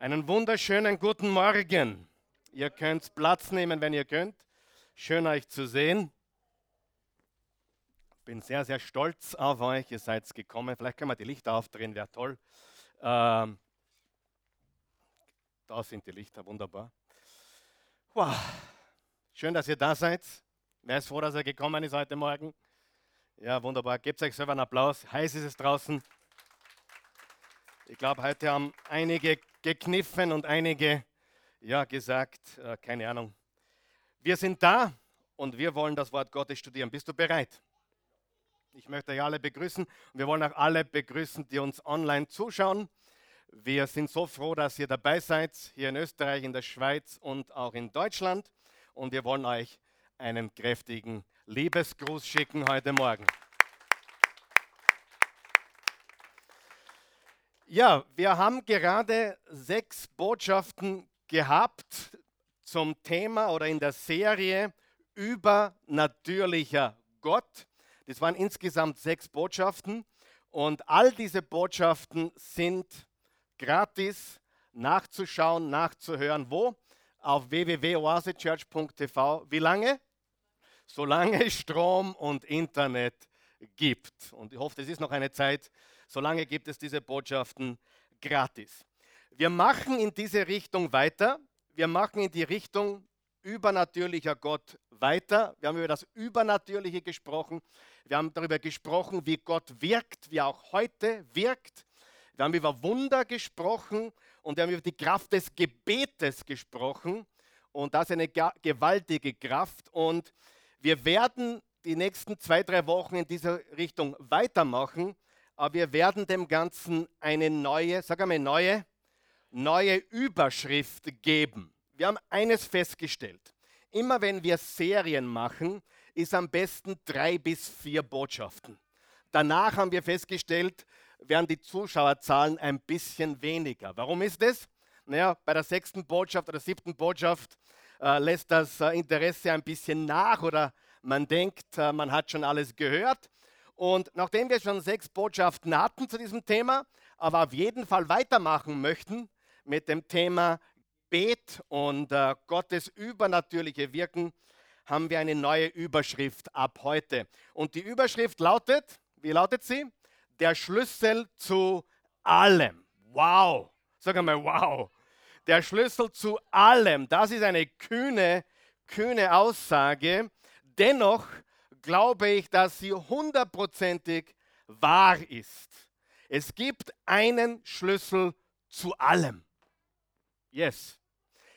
Einen wunderschönen guten Morgen. Ihr könnt Platz nehmen, wenn ihr könnt. Schön euch zu sehen. Bin sehr, sehr stolz auf euch. Ihr seid gekommen. Vielleicht können wir die Lichter aufdrehen, wäre toll. Ähm, da sind die Lichter, wunderbar. Wow. Schön, dass ihr da seid. Wer ist froh, dass er gekommen ist heute Morgen? Ja, wunderbar. Gebt euch selber einen Applaus. Heiß ist es draußen. Ich glaube, heute haben einige gekniffen und einige ja gesagt, äh, keine Ahnung. Wir sind da und wir wollen das Wort Gottes studieren. Bist du bereit? Ich möchte euch alle begrüßen wir wollen auch alle begrüßen, die uns online zuschauen. Wir sind so froh, dass ihr dabei seid, hier in Österreich, in der Schweiz und auch in Deutschland. Und wir wollen euch einen kräftigen Liebesgruß schicken heute Morgen. Ja, wir haben gerade sechs Botschaften gehabt zum Thema oder in der Serie übernatürlicher Gott. Das waren insgesamt sechs Botschaften und all diese Botschaften sind gratis nachzuschauen, nachzuhören. Wo? Auf www.oasechurch.tv. Wie lange? Solange es Strom und Internet gibt. Und ich hoffe, das ist noch eine Zeit, Solange gibt es diese Botschaften gratis. Wir machen in diese Richtung weiter. Wir machen in die Richtung übernatürlicher Gott weiter. Wir haben über das Übernatürliche gesprochen. Wir haben darüber gesprochen, wie Gott wirkt, wie er auch heute wirkt. Wir haben über Wunder gesprochen und wir haben über die Kraft des Gebetes gesprochen. Und das ist eine gewaltige Kraft. Und wir werden die nächsten zwei, drei Wochen in dieser Richtung weitermachen aber wir werden dem Ganzen eine neue, sag einmal neue, neue Überschrift geben. Wir haben eines festgestellt. Immer wenn wir Serien machen, ist am besten drei bis vier Botschaften. Danach haben wir festgestellt, werden die Zuschauerzahlen ein bisschen weniger. Warum ist das? Naja, bei der sechsten Botschaft oder siebten Botschaft äh, lässt das äh, Interesse ein bisschen nach oder man denkt, äh, man hat schon alles gehört. Und nachdem wir schon sechs Botschaften hatten zu diesem Thema, aber auf jeden Fall weitermachen möchten mit dem Thema Bet und äh, Gottes übernatürliche Wirken, haben wir eine neue Überschrift ab heute. Und die Überschrift lautet, wie lautet sie? Der Schlüssel zu allem. Wow. Sag einmal, wow. Der Schlüssel zu allem. Das ist eine kühne, kühne Aussage. Dennoch glaube ich, dass sie hundertprozentig wahr ist. Es gibt einen Schlüssel zu allem. Yes.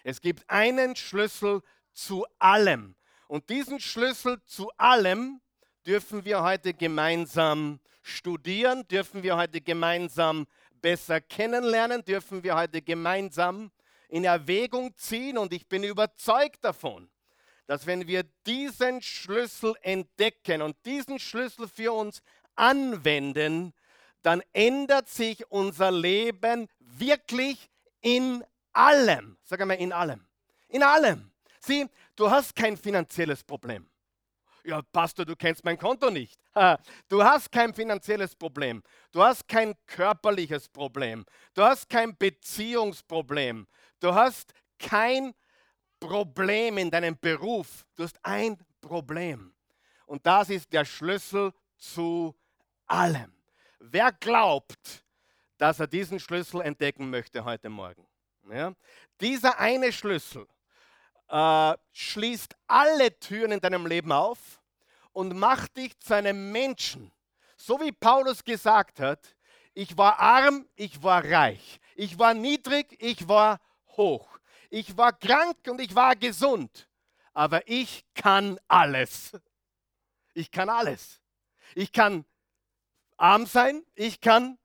Es gibt einen Schlüssel zu allem. Und diesen Schlüssel zu allem dürfen wir heute gemeinsam studieren, dürfen wir heute gemeinsam besser kennenlernen, dürfen wir heute gemeinsam in Erwägung ziehen. Und ich bin überzeugt davon, dass wenn wir diesen Schlüssel entdecken und diesen Schlüssel für uns anwenden, dann ändert sich unser Leben wirklich in allem. Sag einmal in allem. In allem. Sieh, du hast kein finanzielles Problem. Ja, Pastor, du kennst mein Konto nicht. Du hast kein finanzielles Problem. Du hast kein körperliches Problem. Du hast kein Beziehungsproblem. Du hast kein Problem in deinem Beruf. Du hast ein Problem. Und das ist der Schlüssel zu allem. Wer glaubt, dass er diesen Schlüssel entdecken möchte heute Morgen? Ja? Dieser eine Schlüssel äh, schließt alle Türen in deinem Leben auf und macht dich zu einem Menschen. So wie Paulus gesagt hat, ich war arm, ich war reich. Ich war niedrig, ich war hoch ich war krank und ich war gesund, aber ich kann alles. Ich kann alles. Ich kann arm sein, ich kann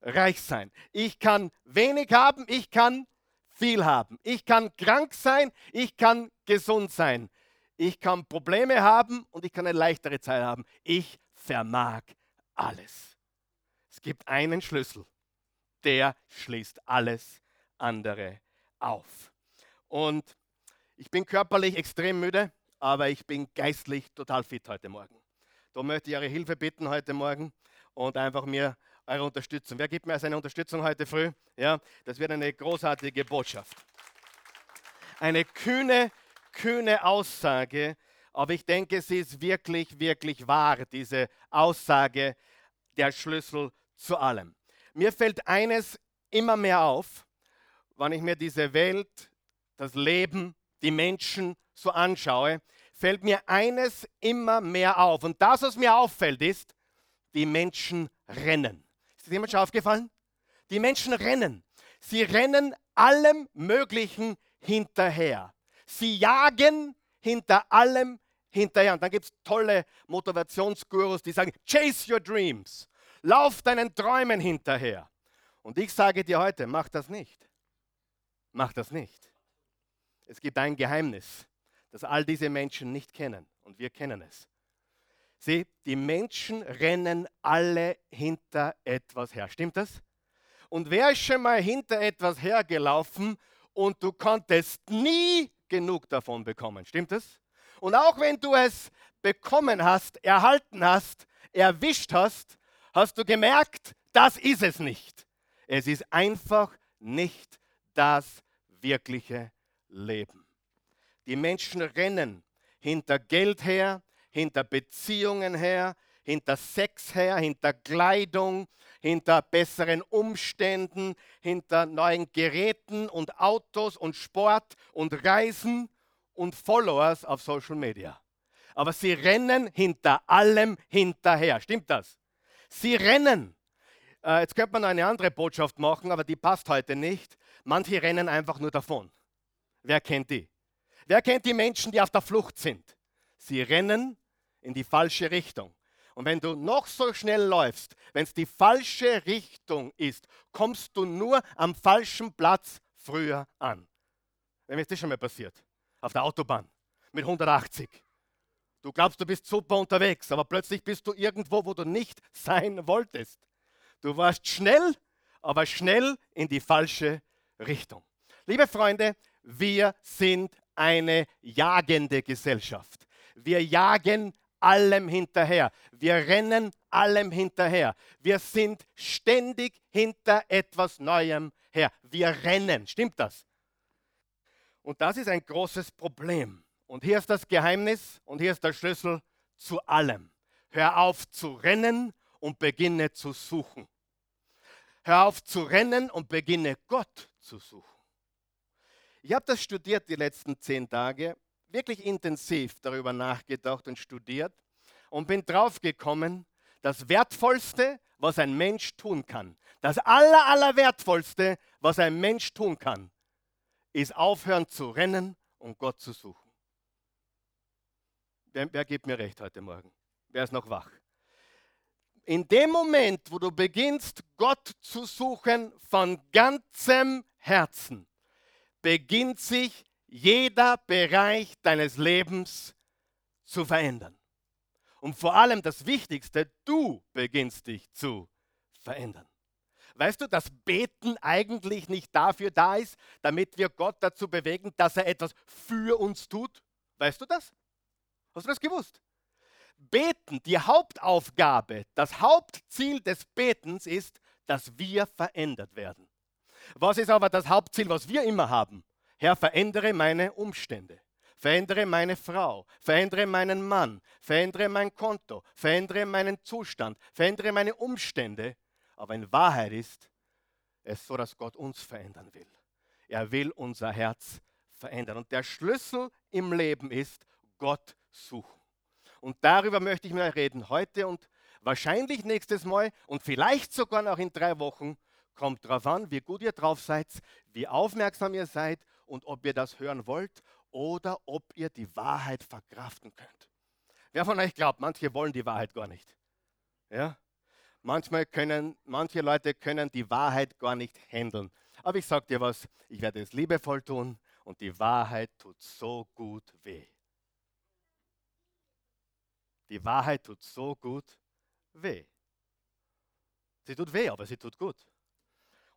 reich sein. Ich kann wenig haben, ich kann viel haben. Ich kann krank sein, ich kann gesund sein. Ich kann Probleme haben und ich kann eine leichtere Zeit haben. Ich vermag alles. Es gibt einen Schlüssel, der schließt alles andere auf. Und ich bin körperlich extrem müde, aber ich bin geistlich total fit heute Morgen. Da möchte ich Ihre Hilfe bitten heute Morgen und einfach mir eure Unterstützung. Wer gibt mir seine Unterstützung heute früh? Ja, das wird eine großartige Botschaft. Eine kühne, kühne Aussage, aber ich denke, sie ist wirklich, wirklich wahr, diese Aussage, der Schlüssel zu allem. Mir fällt eines immer mehr auf, wenn ich mir diese Welt, das Leben, die Menschen so anschaue, fällt mir eines immer mehr auf. Und das, was mir auffällt, ist, die Menschen rennen. Ist das jemand schon aufgefallen? Die Menschen rennen. Sie rennen allem Möglichen hinterher. Sie jagen hinter allem hinterher. Und dann gibt es tolle Motivationsgurus, die sagen, chase your dreams. Lauf deinen Träumen hinterher. Und ich sage dir heute, mach das nicht. Mach das nicht. Es gibt ein Geheimnis, das all diese Menschen nicht kennen. Und wir kennen es. Sieh, die Menschen rennen alle hinter etwas her. Stimmt das? Und wer ist schon mal hinter etwas hergelaufen und du konntest nie genug davon bekommen? Stimmt das? Und auch wenn du es bekommen hast, erhalten hast, erwischt hast, hast du gemerkt, das ist es nicht. Es ist einfach nicht das wirkliche Leben. Die Menschen rennen hinter Geld her, hinter Beziehungen her, hinter Sex her, hinter Kleidung, hinter besseren Umständen, hinter neuen Geräten und Autos und Sport und Reisen und Followers auf Social Media. Aber sie rennen hinter allem hinterher. Stimmt das? Sie rennen. Äh, jetzt könnte man eine andere Botschaft machen, aber die passt heute nicht. Manche rennen einfach nur davon. Wer kennt die? Wer kennt die Menschen, die auf der Flucht sind? Sie rennen in die falsche Richtung. Und wenn du noch so schnell läufst, wenn es die falsche Richtung ist, kommst du nur am falschen Platz früher an. Wenn ist das schon mal passiert? Auf der Autobahn mit 180. Du glaubst, du bist super unterwegs, aber plötzlich bist du irgendwo, wo du nicht sein wolltest. Du warst schnell, aber schnell in die falsche Richtung. Liebe Freunde, wir sind eine jagende Gesellschaft. Wir jagen allem hinterher. Wir rennen allem hinterher. Wir sind ständig hinter etwas Neuem her. Wir rennen. Stimmt das? Und das ist ein großes Problem. Und hier ist das Geheimnis und hier ist der Schlüssel zu allem. Hör auf zu rennen und beginne zu suchen. Hör auf zu rennen und beginne Gott zu suchen. Ich habe das studiert die letzten zehn Tage wirklich intensiv darüber nachgedacht und studiert und bin draufgekommen, das Wertvollste, was ein Mensch tun kann, das aller, aller Wertvollste, was ein Mensch tun kann, ist aufhören zu rennen und Gott zu suchen. Wer, wer gibt mir recht heute Morgen? Wer ist noch wach? In dem Moment, wo du beginnst, Gott zu suchen von ganzem Herzen, beginnt sich jeder Bereich deines Lebens zu verändern. Und vor allem das Wichtigste, du beginnst dich zu verändern. Weißt du, dass Beten eigentlich nicht dafür da ist, damit wir Gott dazu bewegen, dass er etwas für uns tut? Weißt du das? Hast du das gewusst? Beten, die Hauptaufgabe, das Hauptziel des Betens ist, dass wir verändert werden. Was ist aber das Hauptziel, was wir immer haben? Herr, verändere meine Umstände. Verändere meine Frau, verändere meinen Mann, verändere mein Konto, verändere meinen Zustand, verändere meine Umstände. Aber in Wahrheit ist es so, dass Gott uns verändern will. Er will unser Herz verändern. Und der Schlüssel im Leben ist Gott suchen. Und darüber möchte ich mit euch reden heute und wahrscheinlich nächstes Mal und vielleicht sogar noch in drei Wochen. Kommt darauf an, wie gut ihr drauf seid, wie aufmerksam ihr seid und ob ihr das hören wollt oder ob ihr die Wahrheit verkraften könnt. Wer von euch glaubt, manche wollen die Wahrheit gar nicht? Ja? Manchmal können, manche Leute können die Wahrheit gar nicht handeln. Aber ich sage dir was, ich werde es liebevoll tun und die Wahrheit tut so gut weh. Die Wahrheit tut so gut weh. Sie tut weh, aber sie tut gut.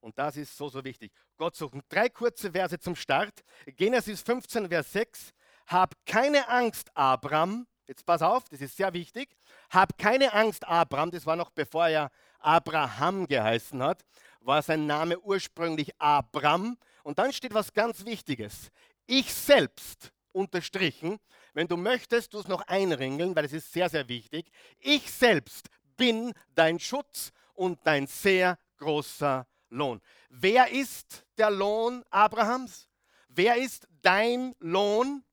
Und das ist so, so wichtig. Gott suchen. Drei kurze Verse zum Start. Genesis 15, Vers 6. Hab keine Angst, Abraham. Jetzt pass auf, das ist sehr wichtig. Hab keine Angst, Abraham. Das war noch bevor er Abraham geheißen hat, war sein Name ursprünglich Abram. Und dann steht was ganz Wichtiges. Ich selbst unterstrichen, wenn du möchtest, du es noch einringeln, weil es ist sehr, sehr wichtig. Ich selbst bin dein Schutz und dein sehr großer Lohn. Wer ist der Lohn Abrahams? Wer ist dein Lohn?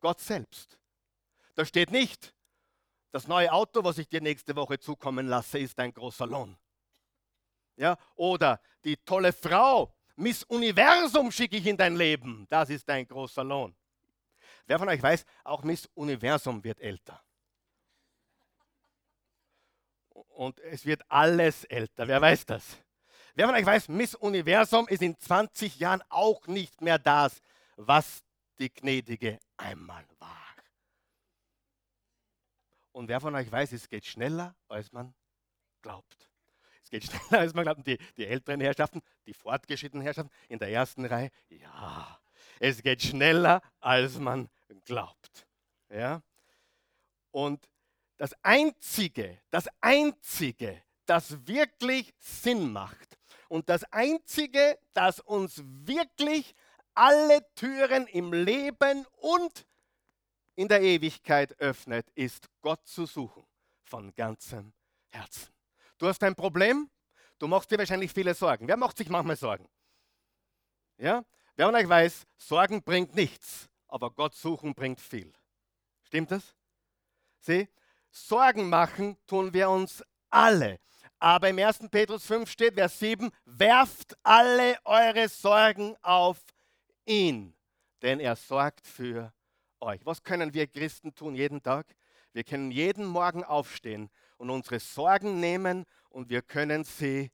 Gott selbst. Da steht nicht, das neue Auto, was ich dir nächste Woche zukommen lasse, ist ein großer Lohn. Ja, oder die tolle Frau, Miss Universum schicke ich in dein Leben, das ist ein großer Lohn. Wer von euch weiß, auch Miss Universum wird älter. Und es wird alles älter, wer weiß das? Wer von euch weiß, Miss Universum ist in 20 Jahren auch nicht mehr das, was die Gnädige einmal war. Und wer von euch weiß, es geht schneller, als man glaubt. Es geht schneller, als man glaubt. Die, die älteren Herrschaften, die fortgeschrittenen Herrschaften in der ersten Reihe, ja, es geht schneller, als man glaubt. Ja? Und das Einzige, das Einzige, das wirklich Sinn macht und das Einzige, das uns wirklich alle Türen im Leben und in der Ewigkeit öffnet, ist Gott zu suchen von ganzem Herzen. Du hast ein Problem, du machst dir wahrscheinlich viele Sorgen. Wer macht sich manchmal Sorgen? Ja? Wer von euch weiß, Sorgen bringt nichts, aber Gott suchen bringt viel. Stimmt das? Sieh, Sorgen machen tun wir uns alle. Aber im 1. Petrus 5 steht, Vers 7, werft alle eure Sorgen auf ihn, denn er sorgt für euch. Was können wir Christen tun jeden Tag? Wir können jeden Morgen aufstehen und unsere Sorgen nehmen und wir können sie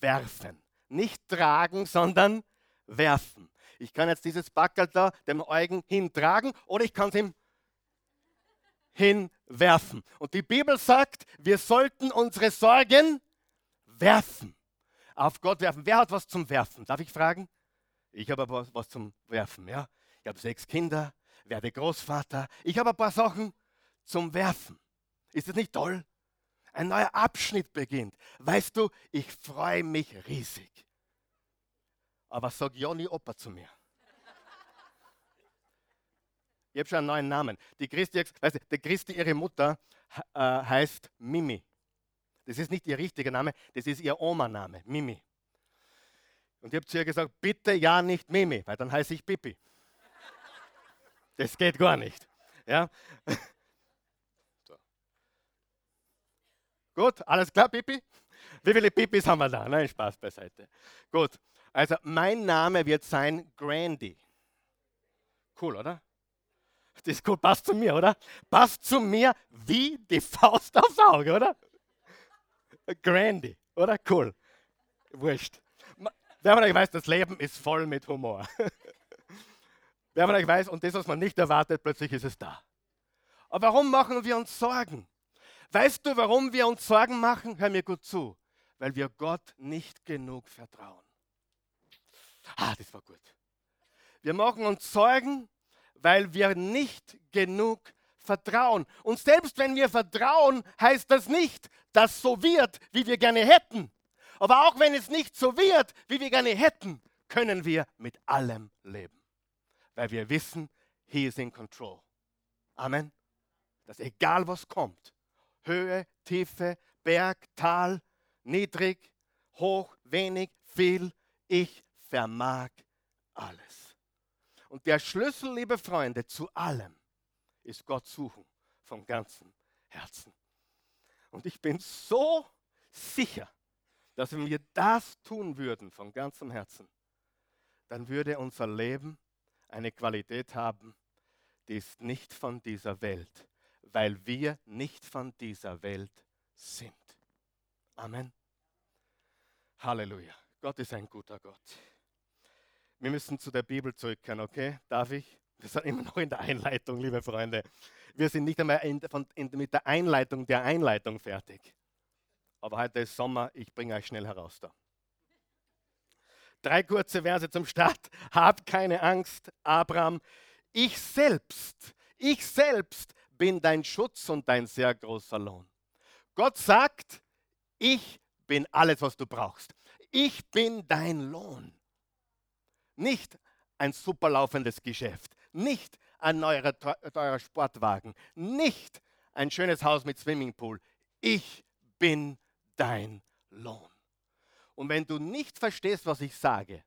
werfen. Nicht tragen, sondern werfen. Ich kann jetzt dieses Backel da dem Eugen hintragen oder ich kann es ihm hinwerfen. Und die Bibel sagt, wir sollten unsere Sorgen werfen. Auf Gott werfen. Wer hat was zum Werfen? Darf ich fragen? Ich habe aber was zum Werfen. Ja? Ich habe sechs Kinder, werde Großvater. Ich habe ein paar Sachen zum Werfen. Ist das nicht toll? Ein neuer Abschnitt beginnt. Weißt du, ich freue mich riesig. Aber sag Jonny Opa zu mir. Ich habe schon einen neuen Namen. Die Christi, weißt du, die Christi, ihre Mutter, äh, heißt Mimi. Das ist nicht ihr richtiger Name, das ist ihr Oma-Name, Mimi. Und ich habe zu ihr gesagt, bitte ja nicht Mimi, weil dann heiße ich Pipi. Das geht gar nicht. Ja? So. Gut, alles klar, Pipi? Wie viele Pipis haben wir da? Nein, Spaß beiseite. Gut, also mein Name wird sein Grandy. Cool, oder? Das ist cool, passt zu mir, oder? Passt zu mir wie die Faust aufs Auge, oder? Grandy, oder? Cool. Wurscht. Wer von euch weiß, das Leben ist voll mit Humor. Wer von euch weiß, und das, was man nicht erwartet, plötzlich ist es da. Aber warum machen wir uns Sorgen? Weißt du, warum wir uns Sorgen machen? Hör mir gut zu. Weil wir Gott nicht genug vertrauen. Ah, das war gut. Wir machen uns Sorgen, weil wir nicht genug vertrauen. Und selbst wenn wir vertrauen, heißt das nicht, dass so wird, wie wir gerne hätten. Aber auch wenn es nicht so wird, wie wir gerne hätten, können wir mit allem leben weil wir wissen, He is in control. Amen. Dass egal was kommt, Höhe, Tiefe, Berg, Tal, niedrig, hoch, wenig, viel, ich vermag alles. Und der Schlüssel, liebe Freunde, zu allem ist Gott suchen vom ganzen Herzen. Und ich bin so sicher, dass wenn wir das tun würden von ganzem Herzen, dann würde unser Leben eine Qualität haben, die ist nicht von dieser Welt, weil wir nicht von dieser Welt sind. Amen. Halleluja. Gott ist ein guter Gott. Wir müssen zu der Bibel zurückkehren, okay? Darf ich? Wir sind immer noch in der Einleitung, liebe Freunde. Wir sind nicht einmal in, von, in, mit der Einleitung der Einleitung fertig. Aber heute ist Sommer, ich bringe euch schnell heraus da. Drei kurze Verse zum Start. Hab keine Angst, Abraham. Ich selbst, ich selbst bin dein Schutz und dein sehr großer Lohn. Gott sagt, Ich bin alles, was du brauchst. Ich bin dein Lohn. Nicht ein superlaufendes Geschäft, nicht ein neuer, teurer Sportwagen, nicht ein schönes Haus mit Swimmingpool. Ich bin dein Lohn. Und wenn du nicht verstehst, was ich sage,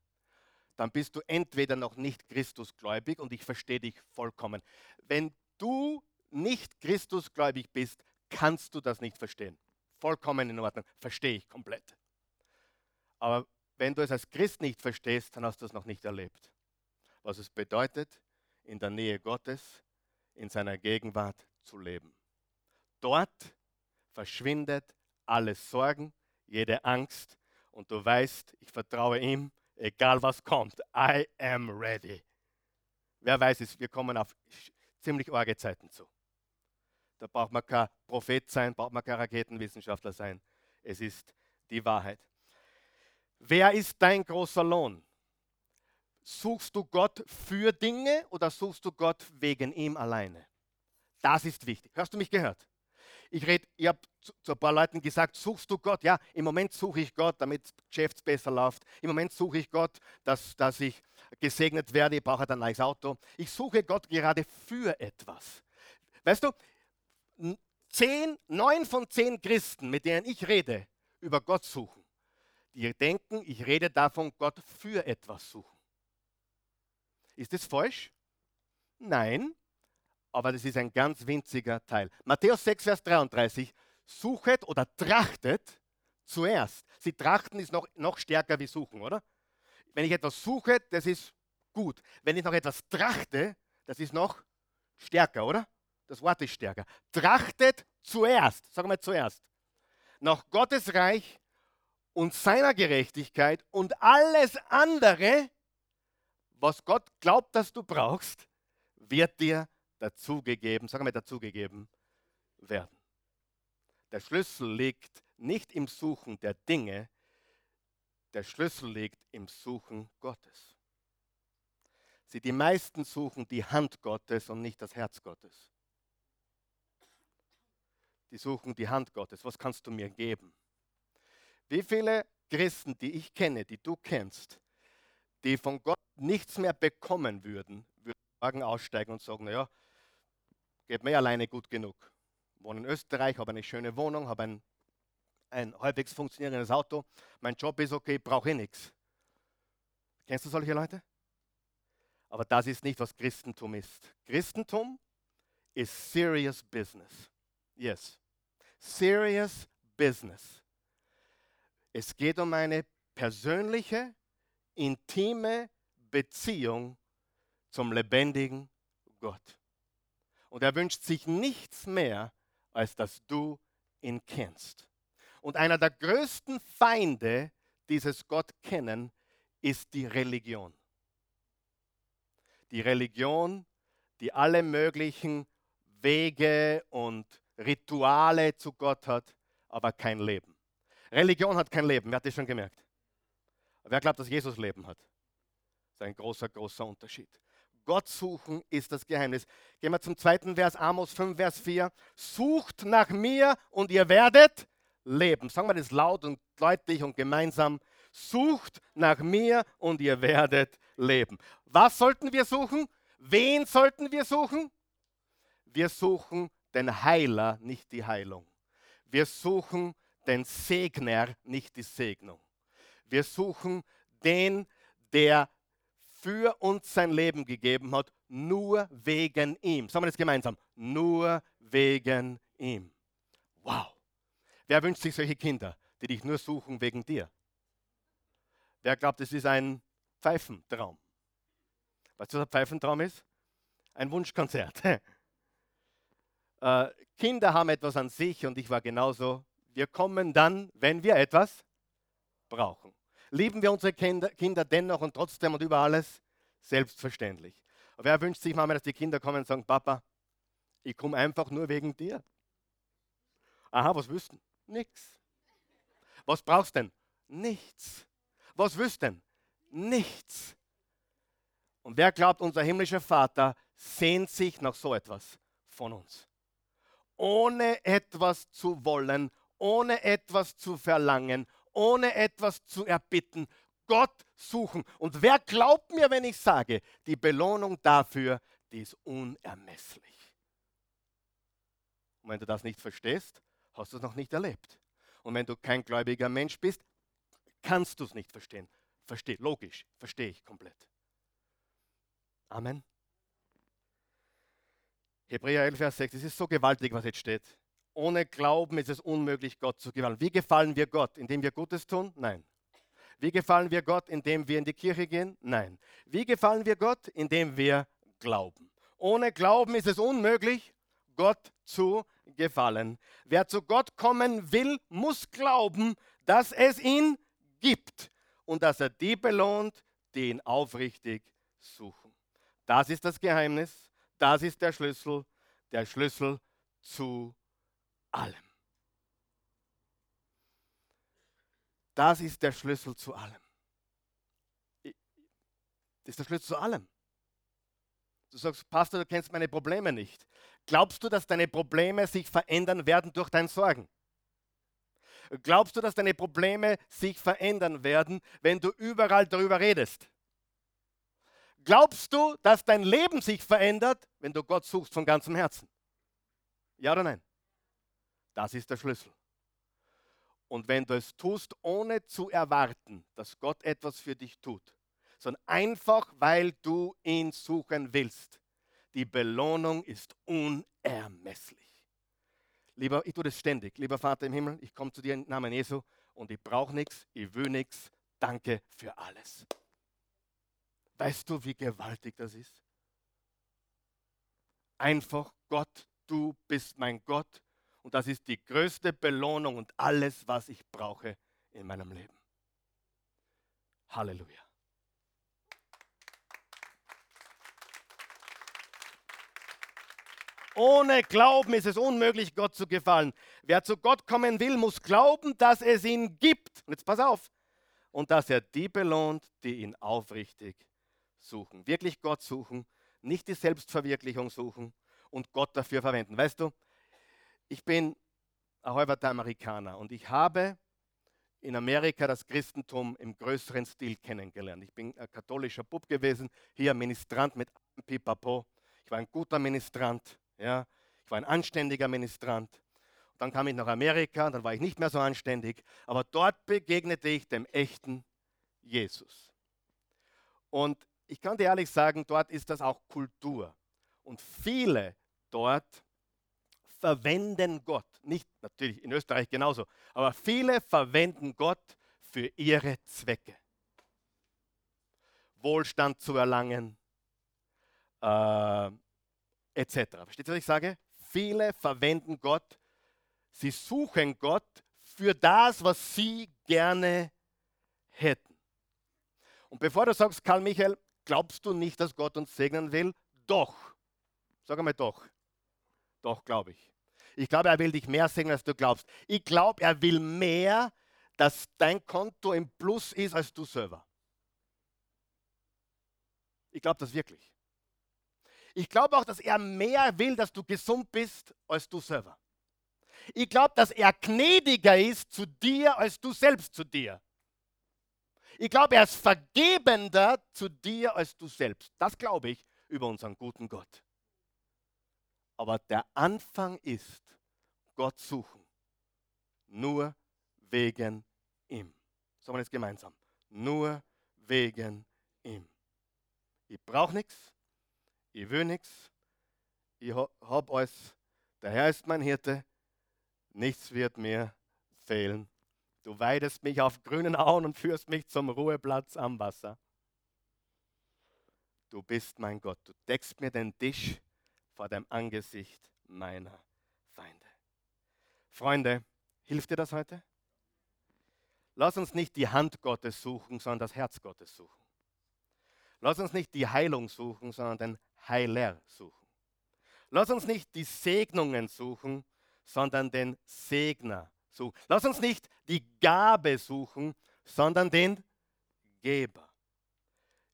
dann bist du entweder noch nicht Christusgläubig und ich verstehe dich vollkommen. Wenn du nicht Christusgläubig bist, kannst du das nicht verstehen. Vollkommen in Ordnung, verstehe ich komplett. Aber wenn du es als Christ nicht verstehst, dann hast du es noch nicht erlebt. Was es bedeutet, in der Nähe Gottes, in seiner Gegenwart zu leben. Dort verschwindet alle Sorgen, jede Angst und du weißt, ich vertraue ihm, egal was kommt. I am ready. Wer weiß es, wir kommen auf ziemlich arge Zeiten zu. Da braucht man kein Prophet sein, braucht man kein Raketenwissenschaftler sein. Es ist die Wahrheit. Wer ist dein großer Lohn? Suchst du Gott für Dinge oder suchst du Gott wegen ihm alleine? Das ist wichtig. Hast du mich gehört? Ich, ich habe zu, zu, ein paar Leuten gesagt, suchst du Gott? Ja, im Moment suche ich Gott, damit das Geschäft besser läuft. Im Moment suche ich Gott, dass, dass ich gesegnet werde. Ich brauche ein neues Auto. Ich suche Gott gerade für etwas. Weißt du, zehn, neun von zehn Christen, mit denen ich rede, über Gott suchen, die denken, ich rede davon, Gott für etwas suchen. Ist das falsch? Nein, aber das ist ein ganz winziger Teil. Matthäus 6, Vers 33, suchet oder trachtet zuerst. Sie trachten ist noch, noch stärker wie suchen, oder? Wenn ich etwas suche, das ist gut. Wenn ich noch etwas trachte, das ist noch stärker, oder? Das Wort ist stärker. Trachtet zuerst, sagen wir zuerst, nach Gottes Reich und seiner Gerechtigkeit und alles andere, was Gott glaubt, dass du brauchst, wird dir dazugegeben, sagen wir dazugegeben werden. Der Schlüssel liegt nicht im Suchen der Dinge, der Schlüssel liegt im Suchen Gottes. Sie, die meisten suchen die Hand Gottes und nicht das Herz Gottes. Die suchen die Hand Gottes. Was kannst du mir geben? Wie viele Christen, die ich kenne, die du kennst, die von Gott nichts mehr bekommen würden, würden morgen aussteigen und sagen, naja, geht mir alleine gut genug. Ich wohne in Österreich, habe eine schöne Wohnung, habe ein, ein halbwegs funktionierendes Auto, mein Job ist okay, brauche ich nichts. Kennst du solche Leute? Aber das ist nicht, was Christentum ist. Christentum ist serious business. Yes. Serious business. Es geht um eine persönliche, intime Beziehung zum lebendigen Gott. Und er wünscht sich nichts mehr, als dass du ihn kennst. Und einer der größten Feinde dieses Gott kennen ist die Religion. Die Religion, die alle möglichen Wege und Rituale zu Gott hat, aber kein Leben. Religion hat kein Leben, wer hat das schon gemerkt? Wer glaubt, dass Jesus Leben hat? Das ist ein großer, großer Unterschied. Gott suchen ist das Geheimnis. Gehen wir zum zweiten Vers, Amos 5, Vers 4. Sucht nach mir und ihr werdet leben. Sagen wir das laut und deutlich und gemeinsam. Sucht nach mir und ihr werdet leben. Was sollten wir suchen? Wen sollten wir suchen? Wir suchen den Heiler, nicht die Heilung. Wir suchen den Segner, nicht die Segnung. Wir suchen den, der für uns sein Leben gegeben hat, nur wegen ihm. Sagen wir das gemeinsam. Nur wegen ihm. Wow. Wer wünscht sich solche Kinder, die dich nur suchen wegen dir? Wer glaubt, es ist ein Pfeifentraum? Weißt du, was ein Pfeifentraum ist? Ein Wunschkonzert. äh, Kinder haben etwas an sich und ich war genauso. Wir kommen dann, wenn wir etwas brauchen. Lieben wir unsere Kinder, dennoch und trotzdem und über alles? Selbstverständlich. Wer wünscht sich manchmal, dass die Kinder kommen und sagen, Papa, ich komme einfach nur wegen dir. Aha, was wüssten? Nichts. Was brauchst denn? Nichts. Was wüssten? Nichts. Und wer glaubt, unser himmlischer Vater sehnt sich nach so etwas von uns? Ohne etwas zu wollen, ohne etwas zu verlangen, ohne etwas zu erbitten. Gott suchen. Und wer glaubt mir, wenn ich sage, die Belohnung dafür, die ist unermesslich. Und wenn du das nicht verstehst, hast du es noch nicht erlebt. Und wenn du kein gläubiger Mensch bist, kannst du es nicht verstehen. Versteh, logisch, verstehe ich komplett. Amen. Hebräer 11, Vers 6, es ist so gewaltig, was jetzt steht. Ohne Glauben ist es unmöglich, Gott zu gefallen. Wie gefallen wir Gott? Indem wir Gutes tun? Nein. Wie gefallen wir Gott? Indem wir in die Kirche gehen? Nein. Wie gefallen wir Gott? Indem wir glauben. Ohne Glauben ist es unmöglich, Gott zu gefallen. Wer zu Gott kommen will, muss glauben, dass es ihn gibt und dass er die belohnt, die ihn aufrichtig suchen. Das ist das Geheimnis, das ist der Schlüssel, der Schlüssel zu allem. Das ist der Schlüssel zu allem. Das ist der Schlüssel zu allem. Du sagst, Pastor, du kennst meine Probleme nicht. Glaubst du, dass deine Probleme sich verändern werden durch dein Sorgen? Glaubst du, dass deine Probleme sich verändern werden, wenn du überall darüber redest? Glaubst du, dass dein Leben sich verändert, wenn du Gott suchst von ganzem Herzen? Ja oder nein? Das ist der Schlüssel. Und wenn du es tust, ohne zu erwarten, dass Gott etwas für dich tut, sondern einfach, weil du ihn suchen willst, die Belohnung ist unermesslich. Lieber, ich tue das ständig. Lieber Vater im Himmel, ich komme zu dir im Namen Jesu und ich brauche nichts, ich will nichts. Danke für alles. Weißt du, wie gewaltig das ist? Einfach Gott, du bist mein Gott und das ist die größte Belohnung und alles, was ich brauche in meinem Leben. Halleluja. Ohne Glauben ist es unmöglich, Gott zu gefallen. Wer zu Gott kommen will, muss glauben, dass es ihn gibt. Und jetzt pass auf. Und dass er die belohnt, die ihn aufrichtig suchen. Wirklich Gott suchen, nicht die Selbstverwirklichung suchen und Gott dafür verwenden. Weißt du, ich bin ein halber Amerikaner und ich habe in Amerika das Christentum im größeren Stil kennengelernt. Ich bin ein katholischer Bub gewesen, hier Ministrant mit Pipapo. Ich war ein guter Ministrant. Ja, ich war ein anständiger Ministrant. Dann kam ich nach Amerika, dann war ich nicht mehr so anständig, aber dort begegnete ich dem echten Jesus. Und ich kann dir ehrlich sagen, dort ist das auch Kultur. Und viele dort verwenden Gott, nicht natürlich in Österreich genauso, aber viele verwenden Gott für ihre Zwecke. Wohlstand zu erlangen, äh, etc. Versteht ihr, was ich sage? Viele verwenden Gott, sie suchen Gott für das, was sie gerne hätten. Und bevor du sagst, Karl Michael, glaubst du nicht, dass Gott uns segnen will? Doch. Sag einmal doch. Doch, glaube ich. Ich glaube, er will dich mehr segnen, als du glaubst. Ich glaube, er will mehr, dass dein Konto im Plus ist, als du selber. Ich glaube das wirklich. Ich glaube auch, dass er mehr will, dass du gesund bist, als du selber. Ich glaube, dass er gnädiger ist zu dir, als du selbst zu dir. Ich glaube, er ist vergebender zu dir, als du selbst. Das glaube ich über unseren guten Gott. Aber der Anfang ist, Gott suchen. Nur wegen ihm. Sagen wir jetzt gemeinsam. Nur wegen ihm. Ich brauche nichts ich will nichts, ich habe alles, der Herr ist mein Hirte, nichts wird mir fehlen. Du weidest mich auf grünen Auen und führst mich zum Ruheplatz am Wasser. Du bist mein Gott, du deckst mir den Tisch vor dem Angesicht meiner Feinde. Freunde, hilft dir das heute? Lass uns nicht die Hand Gottes suchen, sondern das Herz Gottes suchen. Lass uns nicht die Heilung suchen, sondern den Heiler suchen. Lass uns nicht die Segnungen suchen, sondern den Segner suchen. Lass uns nicht die Gabe suchen, sondern den Geber.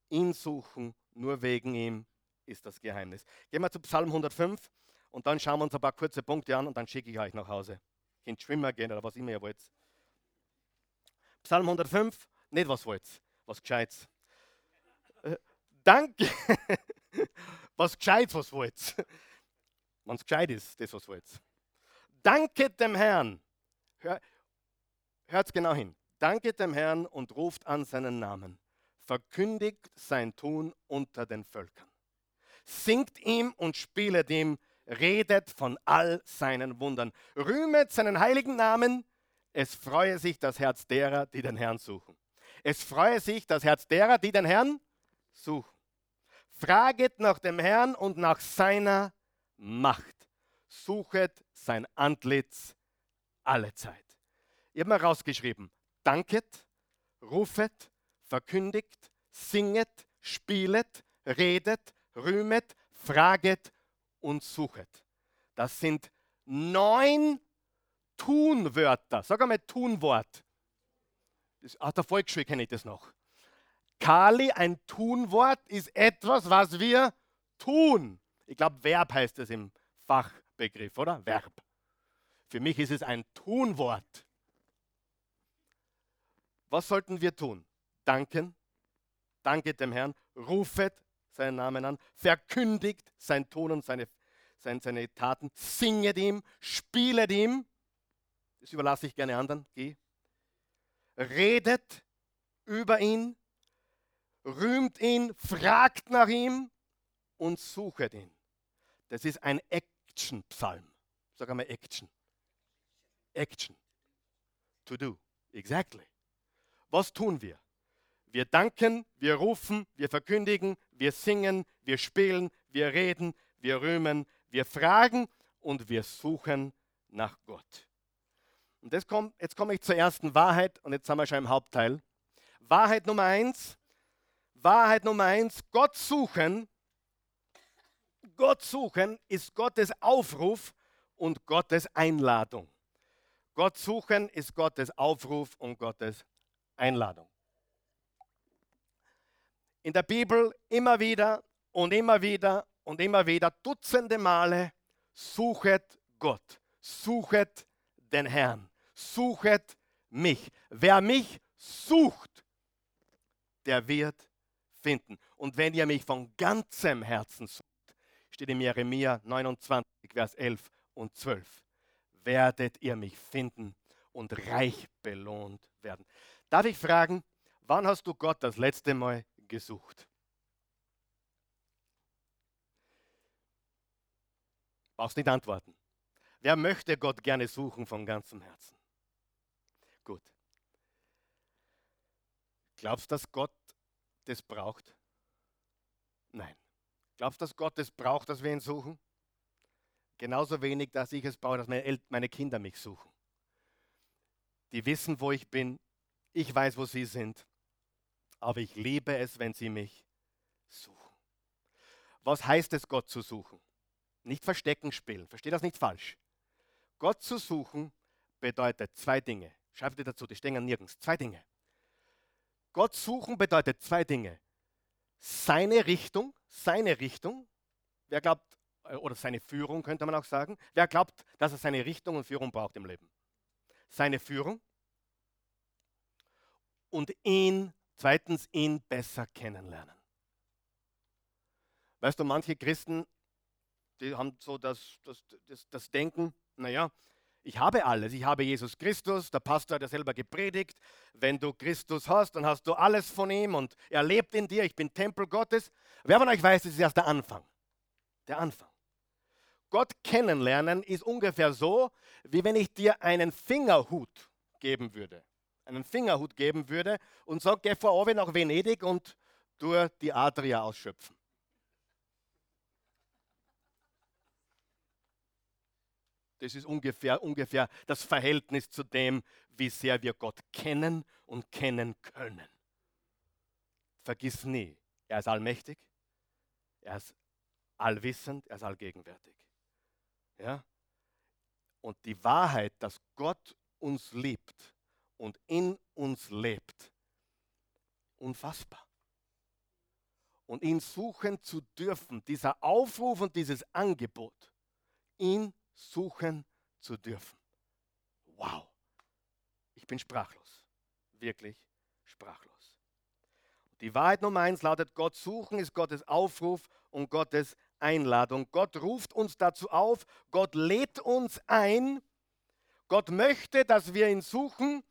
Ihn suchen, nur wegen ihm ist das Geheimnis. Gehen wir zu Psalm 105 und dann schauen wir uns ein paar kurze Punkte an und dann schicke ich euch nach Hause. könnt schwimmen gehen oder was immer ihr wollt. Psalm 105, nicht was wollt, was Gescheites. Äh, danke, was Gescheites, was wollt. Wenn es gescheit ist, das was wollt. Danke dem Herrn. Hör, hört's genau hin. Danke dem Herrn und ruft an seinen Namen. Verkündigt sein Tun unter den Völkern. Singt ihm und spielet ihm, redet von all seinen Wundern. Rühmet seinen heiligen Namen. Es freue sich das Herz derer, die den Herrn suchen. Es freue sich das Herz derer, die den Herrn suchen. Fraget nach dem Herrn und nach seiner Macht. Suchet sein Antlitz alle Zeit. Ich habe mal rausgeschrieben, danket, rufet, verkündigt, singet, spielet, redet, rühmet, fraget und suchet. Das sind neun Tunwörter. Sag einmal Tunwort. Aus der Volksschule kenne ich das noch. Kali, ein Tunwort, ist etwas, was wir tun. Ich glaube, Verb heißt es im Fachbegriff, oder? Verb. Für mich ist es ein Tunwort. Was sollten wir tun? Danken, danket dem Herrn, rufet seinen Namen an, verkündigt sein Tun und seine, seine, seine Taten, singet ihm, spielet ihm, das überlasse ich gerne anderen, geh, redet über ihn, rühmt ihn, fragt nach ihm und suchet ihn. Das ist ein Action-Psalm. Sag einmal Action. Action. To do. Exactly. Was tun wir? Wir danken, wir rufen, wir verkündigen, wir singen, wir spielen, wir reden, wir rühmen, wir fragen und wir suchen nach Gott. Und das kommt, jetzt komme ich zur ersten Wahrheit und jetzt sind wir schon im Hauptteil. Wahrheit Nummer eins. Wahrheit Nummer eins. Gott suchen. Gott suchen ist Gottes Aufruf und Gottes Einladung. Gott suchen ist Gottes Aufruf und Gottes Einladung. In der Bibel immer wieder und immer wieder und immer wieder Dutzende Male suchet Gott, suchet den Herrn, suchet mich. Wer mich sucht, der wird finden. Und wenn ihr mich von ganzem Herzen sucht, steht in Jeremia 29, Vers 11 und 12, werdet ihr mich finden und reich belohnt werden. Darf ich fragen, wann hast du Gott das letzte Mal gesucht? Brauchst nicht antworten. Wer möchte Gott gerne suchen von ganzem Herzen? Gut. Glaubst du, dass Gott das braucht? Nein. Glaubst du, dass Gott es das braucht, dass wir ihn suchen? Genauso wenig, dass ich es brauche, dass meine, Kinder mich suchen. Die wissen, wo ich bin. Ich weiß, wo sie sind. Aber ich liebe es, wenn sie mich suchen. Was heißt es, Gott zu suchen? Nicht verstecken spielen. Versteht das nicht falsch. Gott zu suchen bedeutet zwei Dinge. Schreibt ihr dazu, die stehen nirgends. Zwei Dinge. Gott suchen bedeutet zwei Dinge. Seine Richtung, seine Richtung. Wer glaubt, äh, oder seine Führung könnte man auch sagen. Wer glaubt, dass er seine Richtung und Führung braucht im Leben? Seine Führung und ihn, zweitens, ihn besser kennenlernen. Weißt du, manche Christen, die haben so das, das, das, das Denken, naja, ich habe alles. Ich habe Jesus Christus, der Pastor hat ja selber gepredigt. Wenn du Christus hast, dann hast du alles von ihm und er lebt in dir. Ich bin Tempel Gottes. Wer von euch weiß, das ist erst der Anfang. Der Anfang. Gott kennenlernen ist ungefähr so, wie wenn ich dir einen Fingerhut geben würde. Einen Fingerhut geben würde und sage, geh vor Ove nach Venedig und tu die Adria ausschöpfen. Das ist ungefähr, ungefähr das Verhältnis zu dem, wie sehr wir Gott kennen und kennen können. Vergiss nie, er ist allmächtig, er ist allwissend, er ist allgegenwärtig. Ja? Und die Wahrheit, dass Gott uns liebt und in uns lebt, unfassbar. Und ihn suchen zu dürfen, dieser Aufruf und dieses Angebot, ihn suchen zu dürfen. wow, ich bin sprachlos, wirklich sprachlos. Die Wahrheit Nummer eins lautet, Gott suchen ist Gottes Aufruf und Gottes Einladung. Gott ruft uns dazu auf, Gott lädt uns ein, Gott möchte, dass wir ihn suchen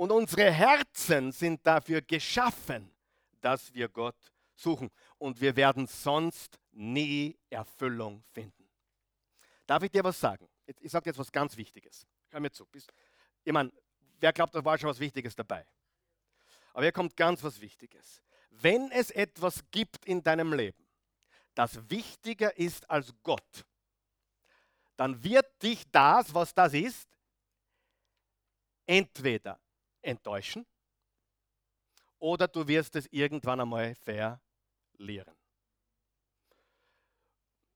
und unsere Herzen sind dafür geschaffen, dass wir Gott suchen. Und wir werden sonst nie Erfüllung finden. Darf ich dir was sagen? Ich sage jetzt was ganz Wichtiges. Hör mir zu. Ich meine, wer glaubt, da war schon was Wichtiges dabei? Aber hier kommt ganz was Wichtiges. Wenn es etwas gibt in deinem Leben, das wichtiger ist als Gott, dann wird dich das, was das ist, entweder enttäuschen oder du wirst es irgendwann einmal verlieren.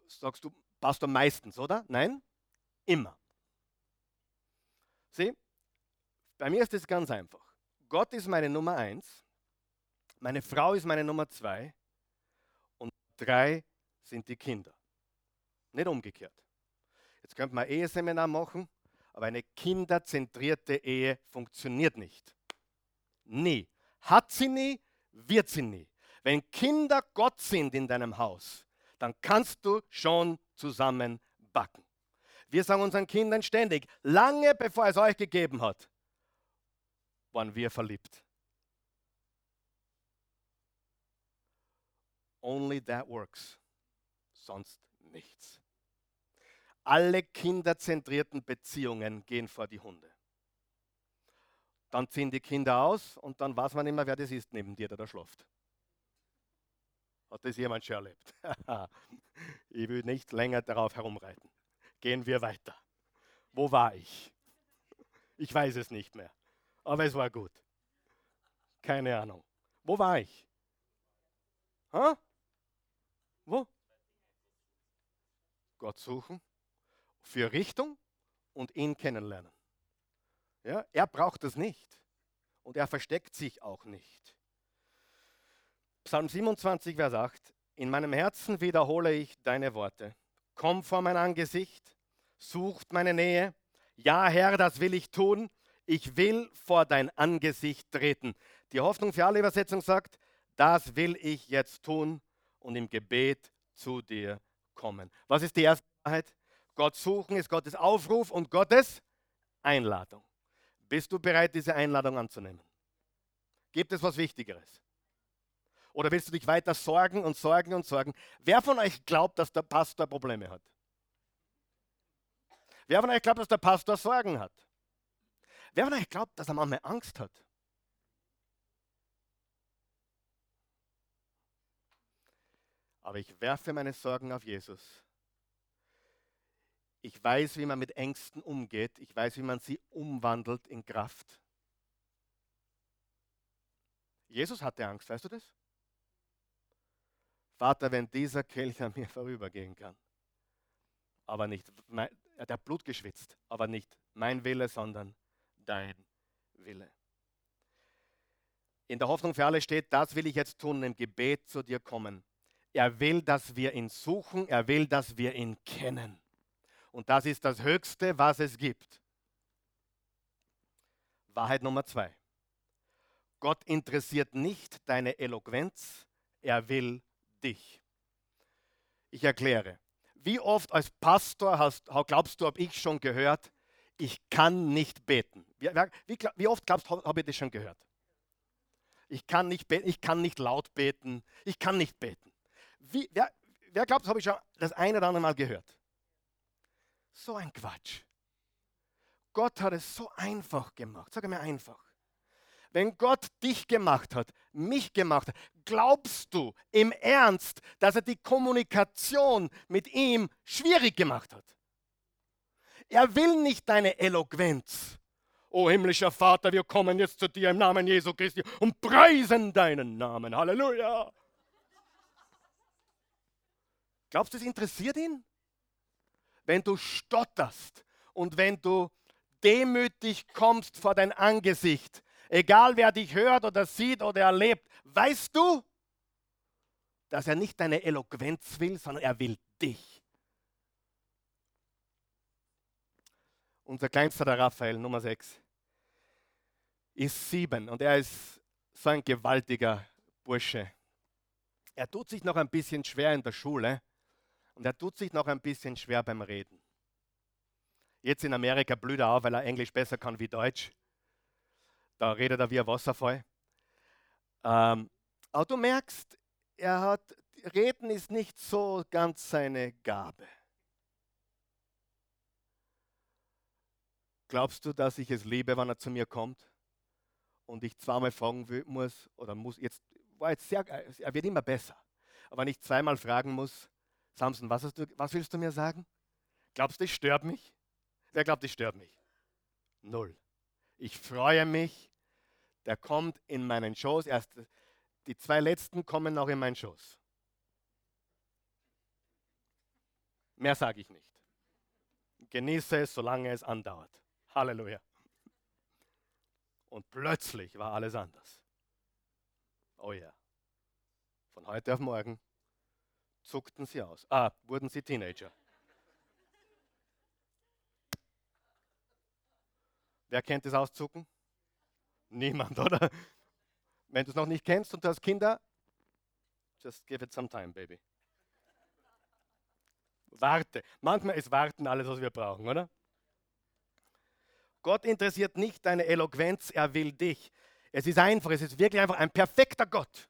Sagst du, Pastor, meistens, oder? Nein? Immer. Sieh, bei mir ist es ganz einfach. Gott ist meine Nummer eins, meine Frau ist meine Nummer zwei und drei sind die Kinder. Nicht umgekehrt. Jetzt könnte man Eheseminar machen, aber eine kinderzentrierte Ehe funktioniert nicht. Nie. Hat sie nie, wird sie nie. Wenn Kinder Gott sind in deinem Haus, dann kannst du schon zusammen backen. Wir sagen unseren Kindern ständig, lange bevor es euch gegeben hat, waren wir verliebt. Only that works, sonst nichts. Alle kinderzentrierten Beziehungen gehen vor die Hunde. Dann ziehen die Kinder aus und dann weiß man immer, wer das ist neben dir, der da schläft. Hat das jemand schon erlebt? ich will nicht länger darauf herumreiten. Gehen wir weiter. Wo war ich? Ich weiß es nicht mehr aber es war gut. Keine Ahnung. Wo war ich? Ha? Wo? Gott suchen, für Richtung und ihn kennenlernen. Ja, er braucht das nicht und er versteckt sich auch nicht. Psalm 27, Vers 8. In meinem Herzen wiederhole ich deine Worte. Komm vor mein Angesicht, sucht meine Nähe. Ja, Herr, das will ich tun ich will vor dein Angesicht treten. Die Hoffnung für alle Übersetzung sagt, das will ich jetzt tun und im Gebet zu dir kommen. Was ist die erste Wahrheit? Gott suchen ist Gottes Aufruf und Gottes Einladung. Bist du bereit, diese Einladung anzunehmen? Gibt es was Wichtigeres? Oder willst du dich weiter sorgen und sorgen und sorgen? Wer von euch glaubt, dass der Pastor Probleme hat? Wer von euch glaubt, dass der Pastor Sorgen hat? Wer von euch glaubt, dass er manchmal Angst hat? Aber ich werfe meine Sorgen auf Jesus. Ich weiß, wie man mit Ängsten umgeht. Ich weiß, wie man sie umwandelt in Kraft. Jesus hatte Angst, weißt du das? Vater, wenn dieser Kelch an mir vorübergehen kann, aber nicht, er hat Blut geschwitzt, aber nicht mein Wille, sondern dein Wille. In der Hoffnung für alle steht, das will ich jetzt tun, im Gebet zu dir kommen. Er will, dass wir ihn suchen, er will, dass wir ihn kennen. Und das ist das Höchste, was es gibt. Wahrheit Nummer zwei. Gott interessiert nicht deine Eloquenz, er will dich. Ich erkläre. Wie oft als Pastor hast, glaubst du, habe ich schon gehört, ich kann nicht beten. Wie, wie, wie oft glaubst du, habe ich das schon gehört? Ich kann nicht beten, ich kann nicht laut beten, ich kann nicht beten. Wie, wer, wer glaubt, habe ich schon das eine oder andere Mal gehört? So ein Quatsch. Gott hat es so einfach gemacht. Sag mir einfach. Wenn Gott dich gemacht hat, mich gemacht hat, glaubst du im Ernst, dass er die Kommunikation mit ihm schwierig gemacht hat? Er will nicht deine Eloquenz. O himmlischer Vater, wir kommen jetzt zu dir im Namen Jesu Christi und preisen deinen Namen. Halleluja. Glaubst du, es interessiert ihn? Wenn du stotterst und wenn du demütig kommst vor dein Angesicht, egal wer dich hört oder sieht oder erlebt, weißt du, dass er nicht deine Eloquenz will, sondern er will dich. unser kleinster der Raphael, Nummer 6, ist sieben und er ist so ein gewaltiger Bursche. Er tut sich noch ein bisschen schwer in der Schule und er tut sich noch ein bisschen schwer beim Reden. Jetzt in Amerika blüht er auf, weil er Englisch besser kann wie Deutsch. Da redet er wie ein Wasserfall. Ähm, aber du merkst, er hat, Reden ist nicht so ganz seine Gabe. Glaubst du, dass ich es liebe, wenn er zu mir kommt und ich zweimal fragen muss oder muss, jetzt war jetzt sehr, er wird immer besser, aber wenn ich zweimal fragen muss, Samson, was, du, was willst du mir sagen? Glaubst du, das stört mich? Wer glaubt, das stört mich? Null. Ich freue mich, der kommt in meinen Schoß. Erst die zwei letzten kommen noch in meinen Schoß. Mehr sage ich nicht. Genieße es, solange es andauert. Halleluja. Und plötzlich war alles anders. Oh ja. Von heute auf morgen zuckten sie aus. Ah, wurden sie Teenager. Wer kennt das Auszucken? Niemand, oder? Wenn du es noch nicht kennst und du hast Kinder, just give it some time, baby. Warte. Manchmal ist Warten alles, was wir brauchen, oder? Gott interessiert nicht deine Eloquenz, er will dich. Es ist einfach, es ist wirklich einfach ein perfekter Gott.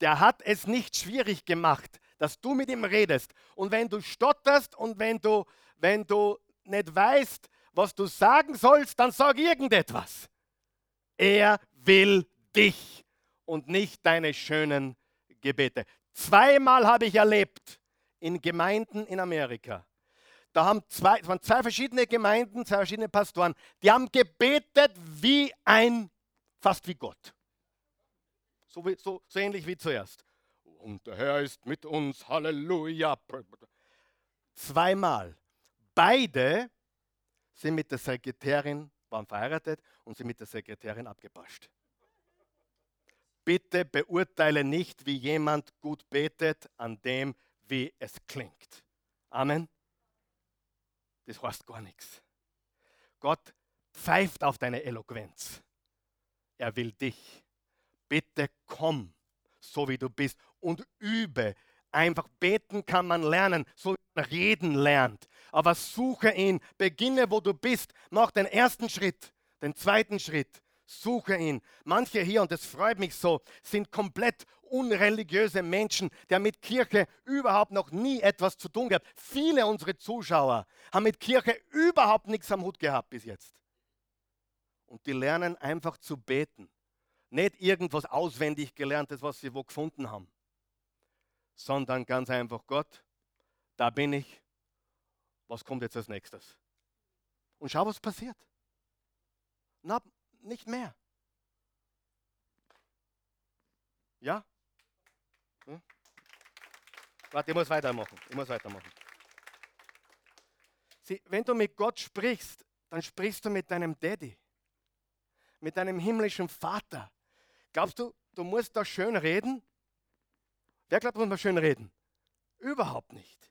Der hat es nicht schwierig gemacht, dass du mit ihm redest. Und wenn du stotterst und wenn du, wenn du nicht weißt, was du sagen sollst, dann sag irgendetwas. Er will dich und nicht deine schönen Gebete. Zweimal habe ich erlebt in Gemeinden in Amerika, da haben zwei, waren zwei verschiedene Gemeinden, zwei verschiedene Pastoren, die haben gebetet wie ein, fast wie Gott. So, wie, so, so ähnlich wie zuerst. Und der Herr ist mit uns, Halleluja. Zweimal. Beide sind mit der Sekretärin, waren verheiratet und sind mit der Sekretärin abgepascht. Bitte beurteile nicht, wie jemand gut betet, an dem, wie es klingt. Amen das heißt gar nichts. Gott pfeift auf deine Eloquenz. Er will dich. Bitte komm, so wie du bist und übe. Einfach beten kann man lernen, so wie man reden lernt. Aber suche ihn, beginne wo du bist, mach den ersten Schritt, den zweiten Schritt, suche ihn. Manche hier, und das freut mich so, sind komplett unreligiöse Menschen, die mit Kirche überhaupt noch nie etwas zu tun gehabt. Viele unserer Zuschauer haben mit Kirche überhaupt nichts am Hut gehabt bis jetzt. Und die lernen einfach zu beten. Nicht irgendwas auswendig gelerntes, was sie wo gefunden haben, sondern ganz einfach Gott, da bin ich. Was kommt jetzt als nächstes? Und schau, was passiert. Na, nicht mehr. Ja? Hm? Warte, ich muss weitermachen. Ich muss weitermachen. Sieh, wenn du mit Gott sprichst, dann sprichst du mit deinem Daddy, mit deinem himmlischen Vater. Glaubst du, du musst da schön reden? Wer glaubt, muss man schön reden? Überhaupt nicht.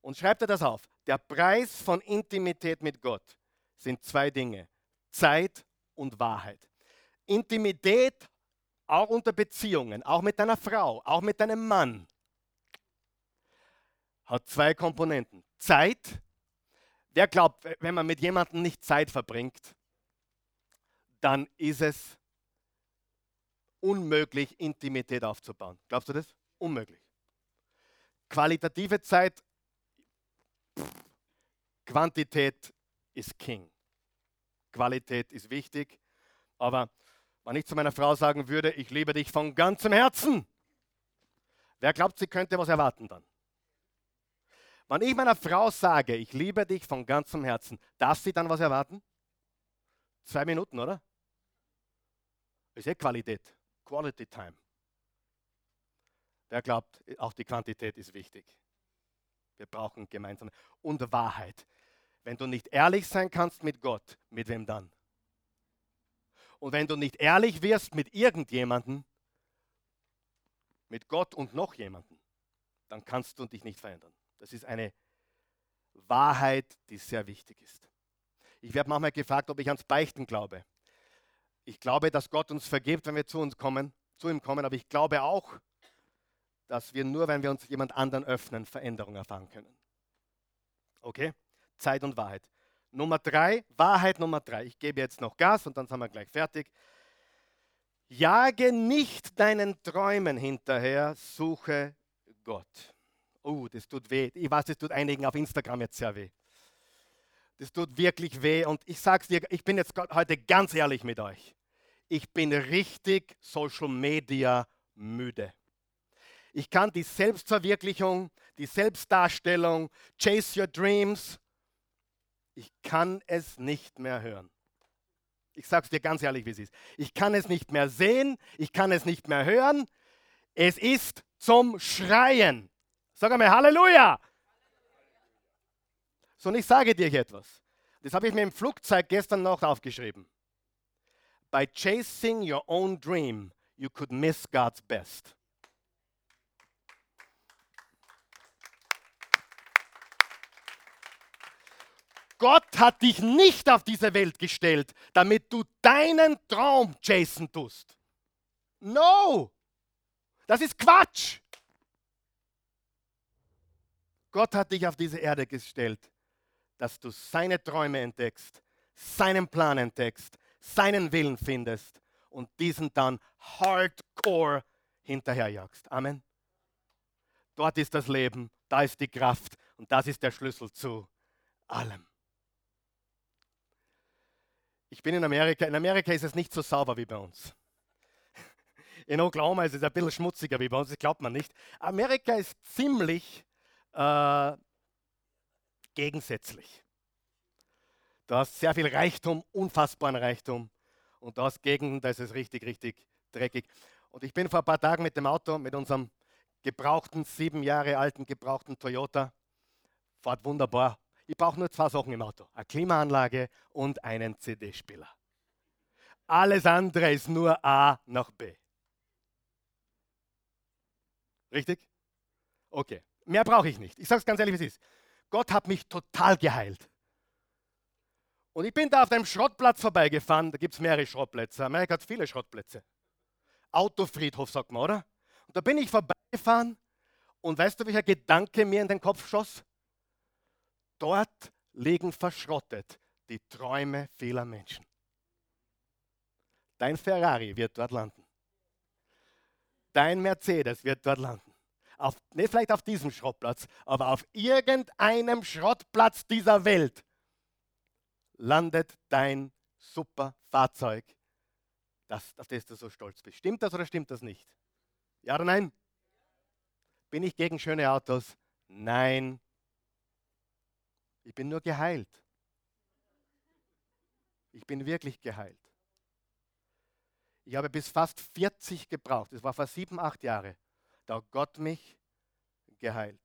Und schreib dir das auf. Der Preis von Intimität mit Gott sind zwei Dinge. Zeit und Wahrheit. Intimität auch unter Beziehungen, auch mit deiner Frau, auch mit deinem Mann, hat zwei Komponenten. Zeit. Wer glaubt, wenn man mit jemandem nicht Zeit verbringt, dann ist es unmöglich, Intimität aufzubauen. Glaubst du das? Unmöglich. Qualitative Zeit, Quantität ist King. Qualität ist wichtig, aber wenn ich zu meiner Frau sagen würde, ich liebe dich von ganzem Herzen, wer glaubt, sie könnte was erwarten dann? Wenn ich meiner Frau sage, ich liebe dich von ganzem Herzen, darf sie dann was erwarten? Zwei Minuten, oder? Ist eh Qualität. Quality Time. Wer glaubt, auch die Quantität ist wichtig. Wir brauchen gemeinsam. Und Wahrheit. Wenn du nicht ehrlich sein kannst mit Gott, mit wem dann? Und wenn du nicht ehrlich wirst mit irgendjemandem, mit Gott und noch jemandem, dann kannst du dich nicht verändern. Das ist eine, Wahrheit, die sehr wichtig ist. Ich werde manchmal gefragt, ob ich ans Beichten glaube. Ich glaube, dass Gott uns vergibt, wenn wir zu uns kommen, zu ihm kommen, aber ich glaube auch, dass wir nur, wenn wir uns jemand anderen öffnen, Veränderung erfahren können. Okay? Zeit und Wahrheit. Nummer drei, Wahrheit Nummer drei. Ich gebe jetzt noch Gas und dann sind wir gleich fertig. Jage nicht deinen Träumen hinterher, suche Gott. Oh, das tut weh. Ich weiß, das tut einigen auf Instagram jetzt sehr weh. Das tut wirklich weh. Und ich sage es dir, ich bin jetzt heute ganz ehrlich mit euch. Ich bin richtig Social Media müde. Ich kann die Selbstverwirklichung, die Selbstdarstellung, Chase Your Dreams, ich kann es nicht mehr hören. Ich sage es dir ganz ehrlich, wie es ist. Ich kann es nicht mehr sehen, ich kann es nicht mehr hören. Es ist zum Schreien. Sag einmal Halleluja. So, und ich sage dir etwas. Das habe ich mir im Flugzeug gestern noch aufgeschrieben. By chasing your own dream, you could miss God's best. Gott hat dich nicht auf diese Welt gestellt, damit du deinen Traum chasen tust. No! Das ist Quatsch! Gott hat dich auf diese Erde gestellt, dass du seine Träume entdeckst, seinen Plan entdeckst, seinen Willen findest und diesen dann hardcore hinterherjagst. Amen. Dort ist das Leben, da ist die Kraft und das ist der Schlüssel zu allem. Ich bin in Amerika. In Amerika ist es nicht so sauber wie bei uns. In Oklahoma ist es ein bisschen schmutziger wie bei uns, das glaubt man nicht. Amerika ist ziemlich äh, gegensätzlich. Du hast sehr viel Reichtum, unfassbaren Reichtum. Und da hast Gegenden, da ist es richtig, richtig dreckig. Und ich bin vor ein paar Tagen mit dem Auto, mit unserem gebrauchten, sieben Jahre alten gebrauchten Toyota, fahrt wunderbar, ich brauche nur zwei Sachen im Auto: eine Klimaanlage und einen CD-Spieler. Alles andere ist nur A nach B. Richtig? Okay. Mehr brauche ich nicht. Ich sage es ganz ehrlich, wie es ist. Gott hat mich total geheilt. Und ich bin da auf einem Schrottplatz vorbeigefahren. Da gibt es mehrere Schrottplätze. Amerika hat viele Schrottplätze. Autofriedhof, sagt man, oder? Und da bin ich vorbeigefahren. Und weißt du, welcher Gedanke mir in den Kopf schoss? Dort liegen verschrottet die Träume vieler Menschen. Dein Ferrari wird dort landen. Dein Mercedes wird dort landen. Auf, nicht vielleicht auf diesem Schrottplatz, aber auf irgendeinem Schrottplatz dieser Welt landet dein super Fahrzeug, das, auf das du so stolz bist. Stimmt das oder stimmt das nicht? Ja oder nein? Bin ich gegen schöne Autos? Nein, ich bin nur geheilt. Ich bin wirklich geheilt. Ich habe bis fast 40 gebraucht. Das war vor sieben, acht Jahren. Da Gott mich geheilt.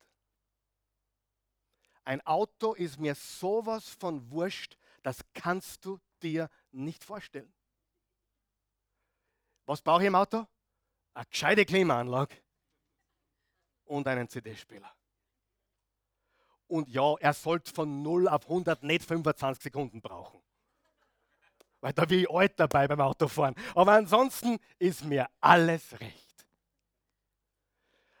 Ein Auto ist mir sowas von wurscht, das kannst du dir nicht vorstellen. Was brauche ich im Auto? Eine gescheite Klimaanlage und einen CD-Spieler. Und ja, er sollte von 0 auf 100 nicht 25 Sekunden brauchen. Weil da bin ich alt dabei beim Autofahren. Aber ansonsten ist mir alles recht.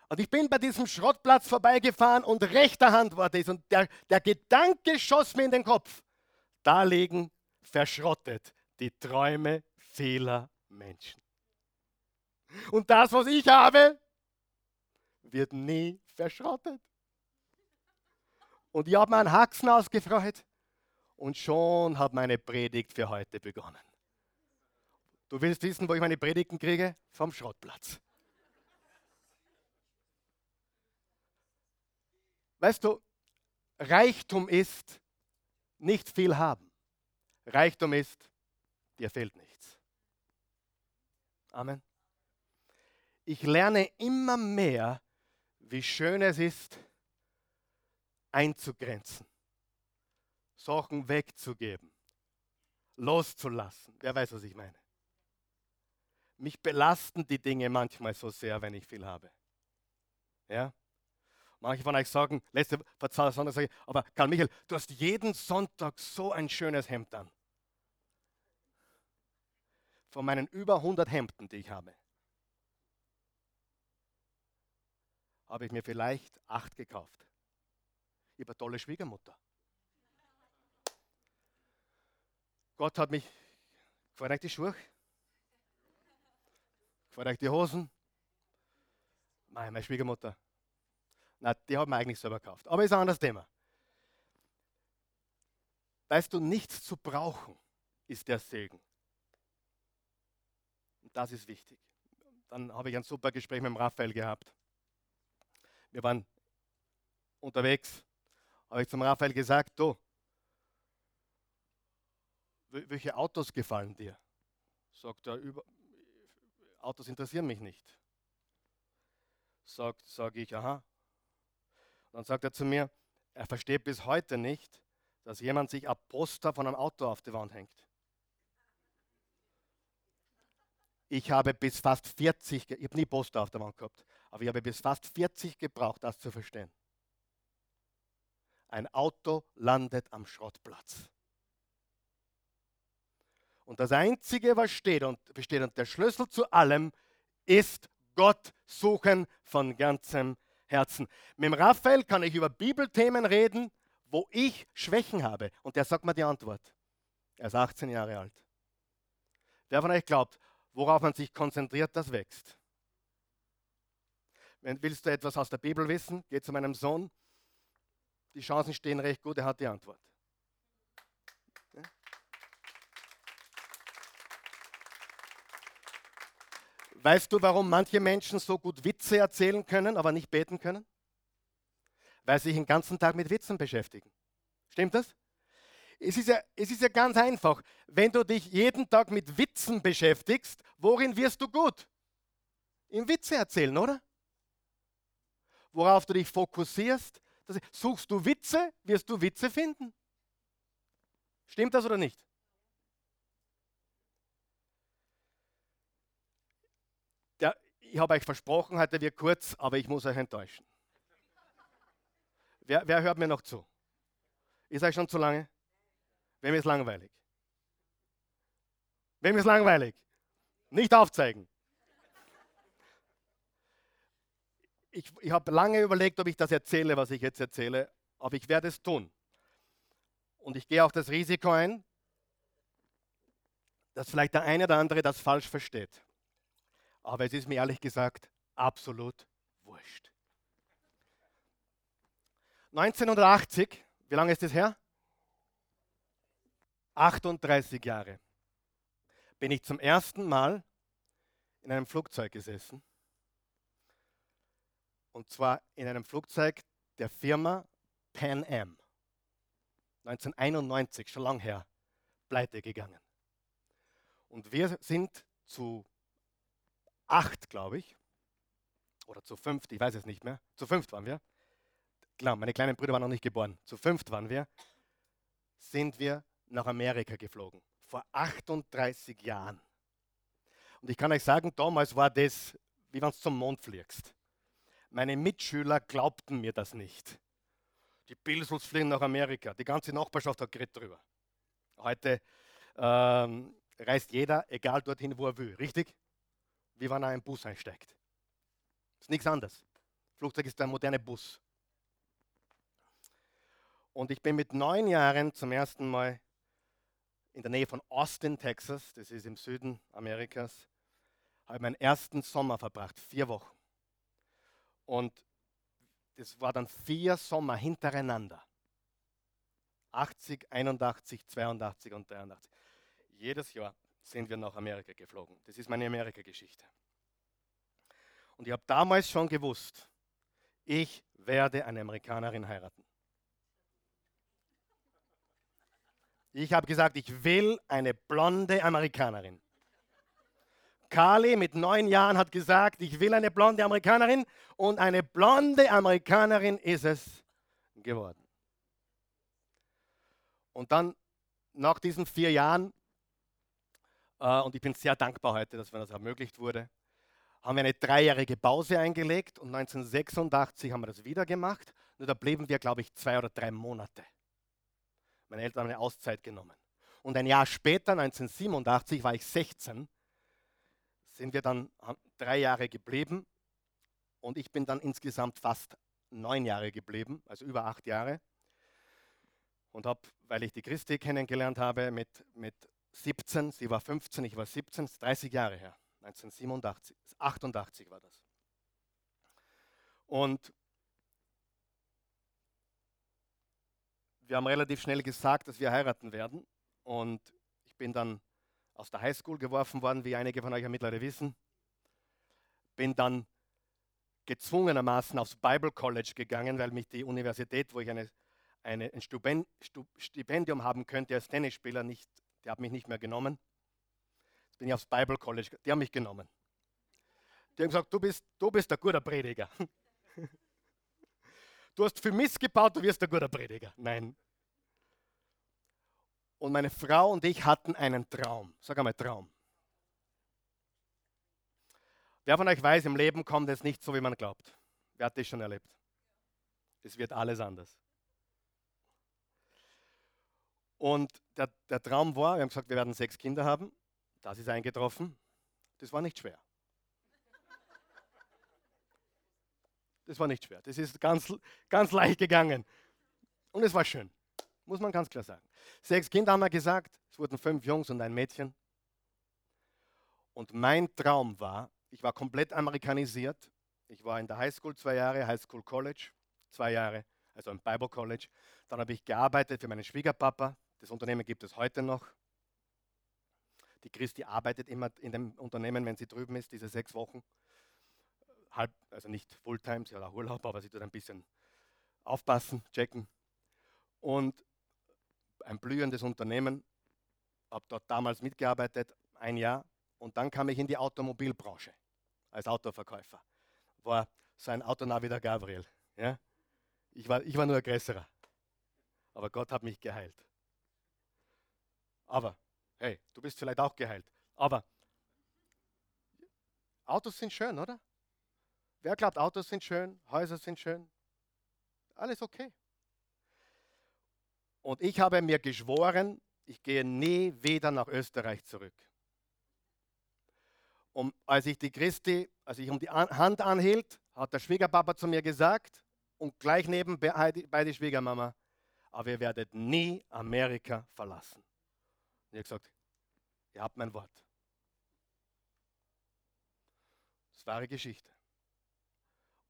Und ich bin bei diesem Schrottplatz vorbeigefahren und rechter Hand war das. Und der, der Gedanke schoss mir in den Kopf. Da liegen verschrottet die Träume vieler Menschen. Und das, was ich habe, wird nie verschrottet. Und ich habe mir einen Haxen ausgefreut und schon hat meine Predigt für heute begonnen. Du willst wissen, wo ich meine Predigten kriege? Vom Schrottplatz. Weißt du, Reichtum ist nicht viel haben. Reichtum ist, dir fehlt nichts. Amen. Ich lerne immer mehr, wie schön es ist, einzugrenzen, Sachen wegzugeben, loszulassen. Wer weiß, was ich meine? Mich belasten die Dinge manchmal so sehr, wenn ich viel habe. Ja? Manche von euch sagen, letzte sage ich, aber Karl Michael, du hast jeden Sonntag so ein schönes Hemd an. Von meinen über 100 Hemden, die ich habe, habe ich mir vielleicht acht gekauft. Ich habe eine tolle Schwiegermutter. Gott hat mich, gefällt euch die Schuhe? Gefällt euch die Hosen? Meine Schwiegermutter. Na, die hat man eigentlich selber gekauft. Aber ist ein anderes Thema. Weißt du, nichts zu brauchen ist der Segen. Und das ist wichtig. Dann habe ich ein super Gespräch mit dem Raphael gehabt. Wir waren unterwegs, habe ich zum Raphael gesagt, du, welche Autos gefallen dir? Sagt er, über, Autos interessieren mich nicht. Sagt, sage ich, aha, dann sagt er zu mir, er versteht bis heute nicht, dass jemand sich ein Poster von einem Auto auf die Wand hängt. Ich habe bis fast 40, ich habe nie Poster auf der Wand gehabt, aber ich habe bis fast 40 gebraucht, das zu verstehen. Ein Auto landet am Schrottplatz. Und das Einzige, was steht und besteht und der Schlüssel zu allem, ist Gott suchen von ganzem Herzen. Mit dem Raphael kann ich über Bibelthemen reden, wo ich Schwächen habe. Und der sagt mir die Antwort. Er ist 18 Jahre alt. Wer von euch glaubt, worauf man sich konzentriert, das wächst. Wenn willst du etwas aus der Bibel wissen, geh zu meinem Sohn. Die Chancen stehen recht gut, er hat die Antwort. Weißt du, warum manche Menschen so gut Witze erzählen können, aber nicht beten können? Weil sie sich den ganzen Tag mit Witzen beschäftigen. Stimmt das? Es ist, ja, es ist ja ganz einfach. Wenn du dich jeden Tag mit Witzen beschäftigst, worin wirst du gut? Im Witze erzählen, oder? Worauf du dich fokussierst, suchst du Witze, wirst du Witze finden. Stimmt das oder nicht? Ich habe euch versprochen, heute wird kurz, aber ich muss euch enttäuschen. Wer, wer hört mir noch zu? Ist euch schon zu lange? Wem ist langweilig? Wem ist langweilig? Nicht aufzeigen. Ich, ich habe lange überlegt, ob ich das erzähle, was ich jetzt erzähle, aber ich werde es tun. Und ich gehe auch das Risiko ein, dass vielleicht der eine oder andere das falsch versteht. Aber es ist mir ehrlich gesagt absolut wurscht. 1980, wie lange ist das her? 38 Jahre. Bin ich zum ersten Mal in einem Flugzeug gesessen. Und zwar in einem Flugzeug der Firma Pan Am. 1991, schon lang her, pleite gegangen. Und wir sind zu acht, glaube ich, oder zu fünft, ich weiß es nicht mehr, zu fünft waren wir, klar, meine kleinen Brüder waren noch nicht geboren, zu fünft waren wir, sind wir nach Amerika geflogen, vor 38 Jahren. Und ich kann euch sagen, damals war das, wie wenn du zum Mond fliegst. Meine Mitschüler glaubten mir das nicht. Die Bilsels fliegen nach Amerika, die ganze Nachbarschaft hat geredet drüber. Heute ähm, reist jeder, egal dorthin, wo er will, richtig? Wie wenn er in einen Bus einsteigt. Das ist nichts anderes. Flugzeug ist der moderne Bus. Und ich bin mit neun Jahren zum ersten Mal in der Nähe von Austin, Texas, das ist im Süden Amerikas, habe meinen ersten Sommer verbracht, vier Wochen. Und das war dann vier Sommer hintereinander. 80, 81, 82 und 83. Jedes Jahr sind wir nach Amerika geflogen. Das ist meine Amerika-Geschichte. Und ich habe damals schon gewusst, ich werde eine Amerikanerin heiraten. Ich habe gesagt, ich will eine blonde Amerikanerin. Carly mit neun Jahren hat gesagt, ich will eine blonde Amerikanerin und eine blonde Amerikanerin ist es geworden. Und dann nach diesen vier Jahren und ich bin sehr dankbar heute, dass mir das ermöglicht wurde. haben wir eine dreijährige Pause eingelegt und 1986 haben wir das wieder gemacht. Nur da blieben wir, glaube ich, zwei oder drei Monate. Meine Eltern haben eine Auszeit genommen. Und ein Jahr später, 1987, war ich 16, sind wir dann drei Jahre geblieben und ich bin dann insgesamt fast neun Jahre geblieben, also über acht Jahre. Und habe, weil ich die Christi kennengelernt habe mit, mit 17, sie war 15, ich war 17, 30 Jahre her, 1987, 88 war das. Und wir haben relativ schnell gesagt, dass wir heiraten werden. Und ich bin dann aus der Highschool geworfen worden, wie einige von euch ja mittlerweile wissen. Bin dann gezwungenermaßen aufs Bible College gegangen, weil mich die Universität, wo ich eine, eine, ein Stipendium haben könnte als Tennisspieler, nicht, die hat mich nicht mehr genommen. Jetzt bin ich aufs Bible College, die haben mich genommen. Die haben gesagt, du bist, du bist ein guter Prediger. Du hast viel Mist gebaut, du wirst ein guter Prediger. Nein. Und meine Frau und ich hatten einen Traum. Sag einmal Traum. Wer von euch weiß, im Leben kommt es nicht so, wie man glaubt. Wer hat das schon erlebt? Es wird alles anders. Und der, der Traum war, wir haben gesagt, wir werden sechs Kinder haben. Das ist eingetroffen. Das war nicht schwer. Das war nicht schwer. Das ist ganz, ganz leicht gegangen. Und es war schön. Muss man ganz klar sagen. Sechs Kinder haben wir gesagt. Es wurden fünf Jungs und ein Mädchen. Und mein Traum war, ich war komplett amerikanisiert. Ich war in der Highschool zwei Jahre, Highschool College zwei Jahre, also im Bible College. Dann habe ich gearbeitet für meinen Schwiegerpapa. Das Unternehmen gibt es heute noch. Die Christi arbeitet immer in dem Unternehmen, wenn sie drüben ist, diese sechs Wochen. Halb, also nicht Fulltime, sie hat auch Urlaub, aber sie tut ein bisschen aufpassen, checken. Und ein blühendes Unternehmen, habe dort damals mitgearbeitet, ein Jahr. Und dann kam ich in die Automobilbranche als Autoverkäufer. War sein Autonavi der Gabriel. Ja? Ich, war, ich war nur ein Größerer. Aber Gott hat mich geheilt. Aber, hey, du bist vielleicht auch geheilt. Aber Autos sind schön, oder? Wer glaubt, Autos sind schön, Häuser sind schön? Alles okay. Und ich habe mir geschworen, ich gehe nie wieder nach Österreich zurück. Und als ich die Christi, als ich um die Hand anhielt, hat der Schwiegerpapa zu mir gesagt und gleich neben bei die Schwiegermama, aber ihr werdet nie Amerika verlassen. Und ich habe gesagt, ihr habt mein Wort. Das war wahre Geschichte.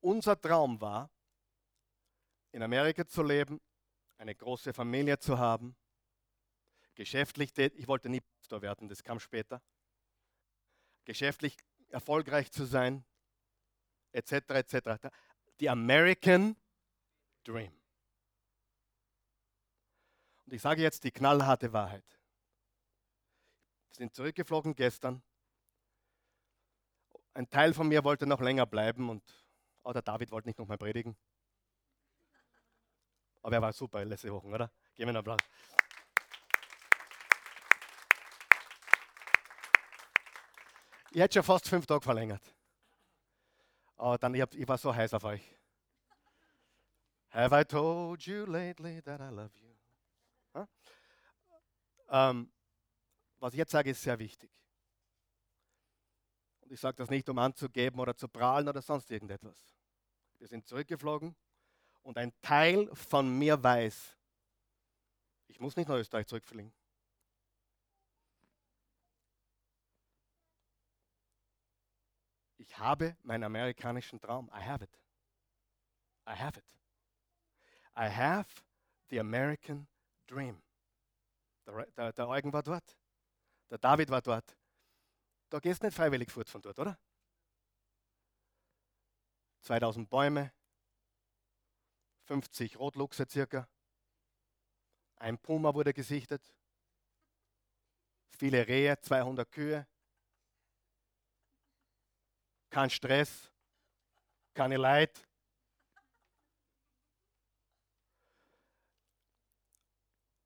Unser Traum war, in Amerika zu leben, eine große Familie zu haben, geschäftlich, ich wollte nie Pastor werden, das kam später, geschäftlich erfolgreich zu sein, etc., etc. Die American Dream. Und ich sage jetzt die knallharte Wahrheit. Sind zurückgeflogen gestern. Ein Teil von mir wollte noch länger bleiben und oh, der David wollte nicht nochmal predigen. Aber er war super letzte Woche, oder? Geben wir einen Applaus. Ich hätte schon fast fünf Tage verlängert. Aber dann, ich, hab, ich war so heiß auf euch. Have I told you lately that I love you? Huh? Ähm, was ich jetzt sage, ist sehr wichtig. Und ich sage das nicht, um anzugeben oder zu prahlen oder sonst irgendetwas. Wir sind zurückgeflogen und ein Teil von mir weiß, ich muss nicht nach Österreich zurückfliegen. Ich habe meinen amerikanischen Traum. I have it. I have it. I have the American dream. Der, der, der Eugen war dort. Der David war dort. Da gehst du nicht freiwillig fort von dort, oder? 2000 Bäume, 50 Rotluchse circa. Ein Puma wurde gesichtet. Viele Rehe, 200 Kühe. Kein Stress, keine Leid.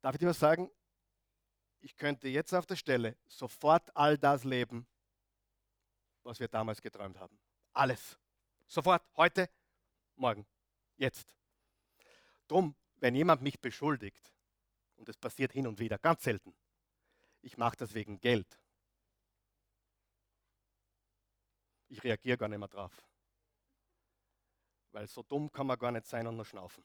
Darf ich dir was sagen? Ich könnte jetzt auf der Stelle sofort all das leben, was wir damals geträumt haben. Alles. Sofort, heute, morgen, jetzt. Drum, wenn jemand mich beschuldigt, und das passiert hin und wieder, ganz selten, ich mache das wegen Geld. Ich reagiere gar nicht mehr drauf. Weil so dumm kann man gar nicht sein und nur schnaufen.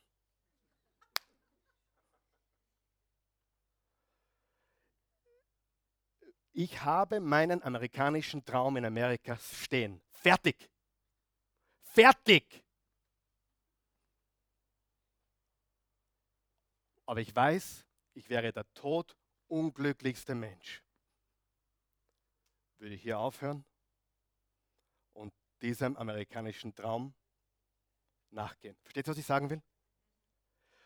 Ich habe meinen amerikanischen Traum in Amerika stehen. Fertig. Fertig. Aber ich weiß, ich wäre der todunglücklichste Mensch. Würde ich hier aufhören und diesem amerikanischen Traum nachgehen. Versteht ihr, was ich sagen will?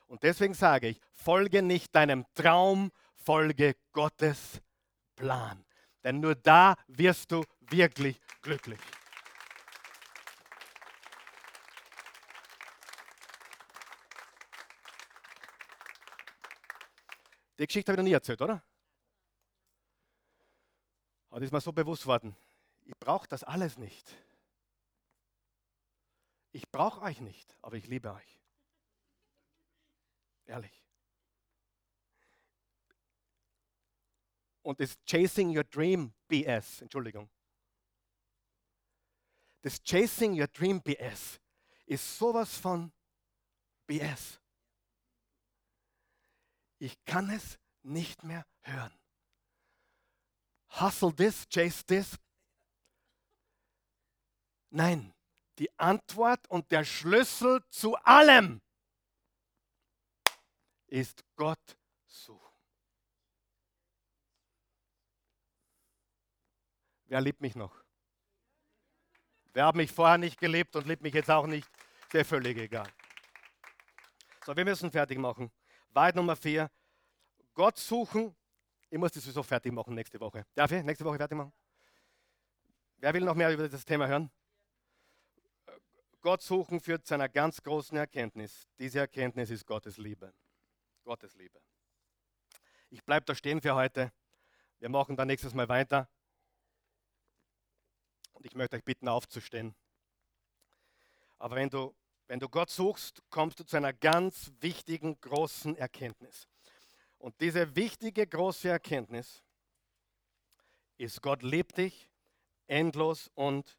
Und deswegen sage ich, folge nicht deinem Traum, folge Gottes Plan. Denn nur da wirst du wirklich glücklich. Die Geschichte habe ich noch nie erzählt, oder? Aber das ist mir so bewusst worden. Ich brauche das alles nicht. Ich brauche euch nicht, aber ich liebe euch. Ehrlich. Und das Chasing Your Dream BS, Entschuldigung. Das Chasing Your Dream BS ist sowas von BS. Ich kann es nicht mehr hören. Hustle this, chase this. Nein, die Antwort und der Schlüssel zu allem ist Gott suchen. Wer liebt mich noch? Wer hat mich vorher nicht geliebt und liebt mich jetzt auch nicht? Der völlig egal. So, wir müssen fertig machen. Wahrheit Nummer vier. Gott suchen. Ich muss das sowieso fertig machen nächste Woche. Darf ich nächste Woche fertig machen? Wer will noch mehr über das Thema hören? Gott suchen führt zu einer ganz großen Erkenntnis. Diese Erkenntnis ist Gottes Liebe. Gottes Liebe. Ich bleibe da stehen für heute. Wir machen dann nächstes Mal weiter. Und ich möchte euch bitten, aufzustehen. Aber wenn du, wenn du Gott suchst, kommst du zu einer ganz wichtigen, großen Erkenntnis. Und diese wichtige, große Erkenntnis ist, Gott liebt dich endlos und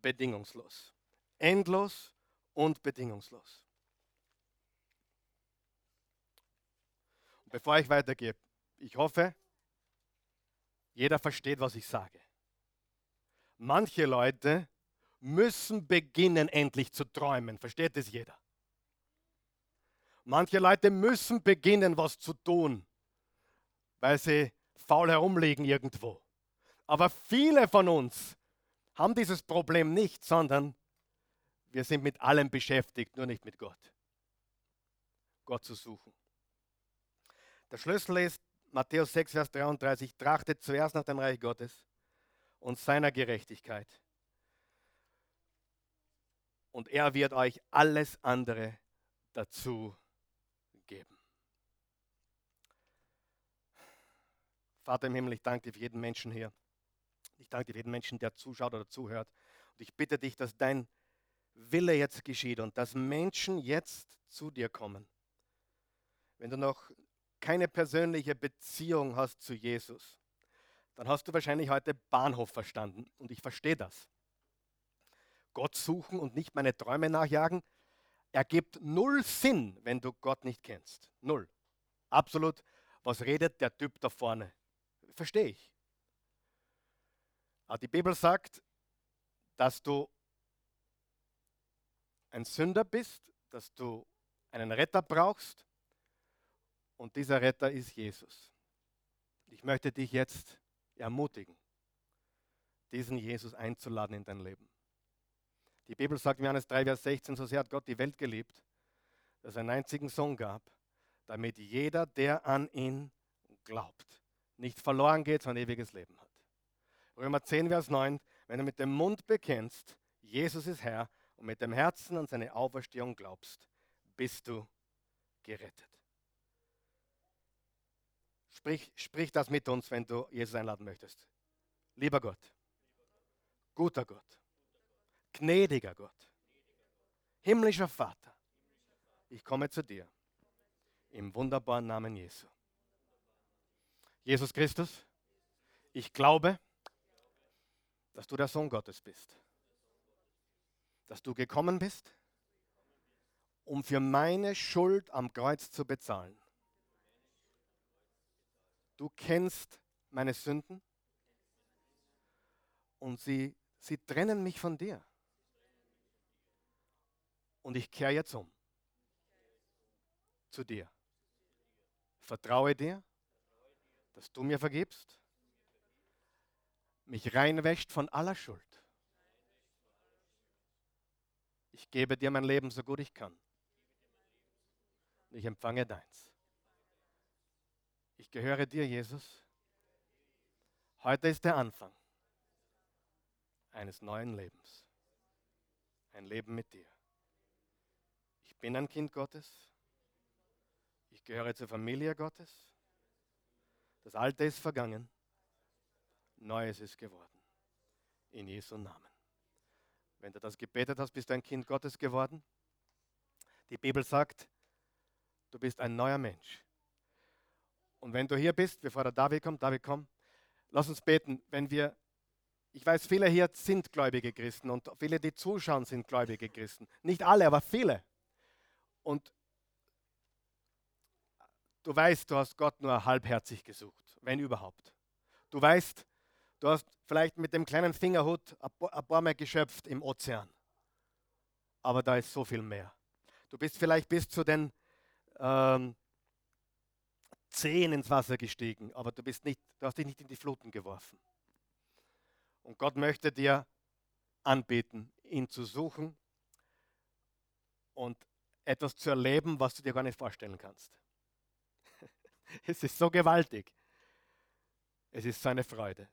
bedingungslos. Endlos und bedingungslos. Und bevor ich weitergehe, ich hoffe, jeder versteht, was ich sage. Manche Leute müssen beginnen, endlich zu träumen. Versteht es jeder? Manche Leute müssen beginnen, was zu tun, weil sie faul herumliegen irgendwo. Aber viele von uns haben dieses Problem nicht, sondern wir sind mit allem beschäftigt, nur nicht mit Gott. Gott zu suchen. Der Schlüssel ist Matthäus 6, Vers 33, trachtet zuerst nach dem Reich Gottes und seiner Gerechtigkeit. Und er wird euch alles andere dazu geben. Vater im Himmel, ich danke dir für jeden Menschen hier. Ich danke dir für jeden Menschen, der zuschaut oder zuhört. Und ich bitte dich, dass dein Wille jetzt geschieht und dass Menschen jetzt zu dir kommen. Wenn du noch keine persönliche Beziehung hast zu Jesus, dann hast du wahrscheinlich heute Bahnhof verstanden. Und ich verstehe das. Gott suchen und nicht meine Träume nachjagen, ergibt null Sinn, wenn du Gott nicht kennst. Null. Absolut. Was redet der Typ da vorne? Verstehe ich. Aber die Bibel sagt, dass du ein Sünder bist, dass du einen Retter brauchst und dieser Retter ist Jesus. Ich möchte dich jetzt ermutigen, diesen Jesus einzuladen in dein Leben. Die Bibel sagt in Johannes 3, Vers 16, so sehr hat Gott die Welt geliebt, dass er einen einzigen Sohn gab, damit jeder, der an ihn glaubt, nicht verloren geht, sondern ewiges Leben hat. Römer 10, Vers 9, wenn du mit dem Mund bekennst, Jesus ist Herr, und mit dem Herzen an seine Auferstehung glaubst, bist du gerettet. Sprich, sprich das mit uns, wenn du Jesus einladen möchtest. Lieber Gott, guter Gott, gnädiger Gott, himmlischer Vater, ich komme zu dir im wunderbaren Namen Jesu. Jesus Christus, ich glaube, dass du der Sohn Gottes bist, dass du gekommen bist, um für meine Schuld am Kreuz zu bezahlen. Du kennst meine Sünden und sie, sie trennen mich von dir. Und ich kehre jetzt um zu dir. Vertraue dir, dass du mir vergibst, mich reinwäscht von aller Schuld. Ich gebe dir mein Leben so gut ich kann. Und ich empfange deins. Ich gehöre dir, Jesus. Heute ist der Anfang eines neuen Lebens. Ein Leben mit dir. Ich bin ein Kind Gottes. Ich gehöre zur Familie Gottes. Das Alte ist vergangen. Neues ist geworden. In Jesu Namen. Wenn du das gebetet hast, bist du ein Kind Gottes geworden. Die Bibel sagt, du bist ein neuer Mensch. Und wenn du hier bist, bevor der David kommt, David komm, lass uns beten, wenn wir, ich weiß, viele hier sind gläubige Christen und viele, die zuschauen, sind gläubige Christen. Nicht alle, aber viele. Und du weißt, du hast Gott nur halbherzig gesucht, wenn überhaupt. Du weißt, du hast vielleicht mit dem kleinen Fingerhut ein paar Mal geschöpft im Ozean. Aber da ist so viel mehr. Du bist vielleicht bis zu den ähm, Zehen ins Wasser gestiegen, aber du, bist nicht, du hast dich nicht in die Fluten geworfen. Und Gott möchte dir anbieten, ihn zu suchen und etwas zu erleben, was du dir gar nicht vorstellen kannst. Es ist so gewaltig. Es ist seine Freude.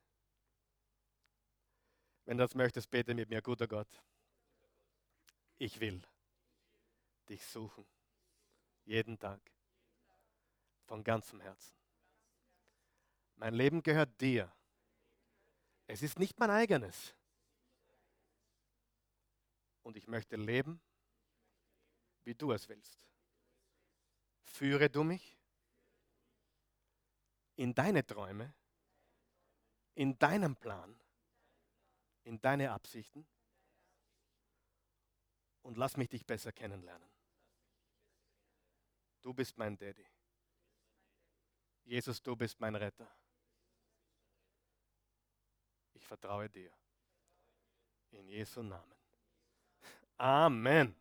Wenn du das möchtest, bete mit mir, guter Gott. Ich will dich suchen. Jeden Tag. Von ganzem Herzen. Mein Leben gehört dir. Es ist nicht mein eigenes. Und ich möchte leben, wie du es willst. Führe du mich in deine Träume, in deinem Plan, in deine Absichten und lass mich dich besser kennenlernen. Du bist mein Daddy. Jesus, du bist mein Retter. Ich vertraue dir. In Jesu Namen. Amen.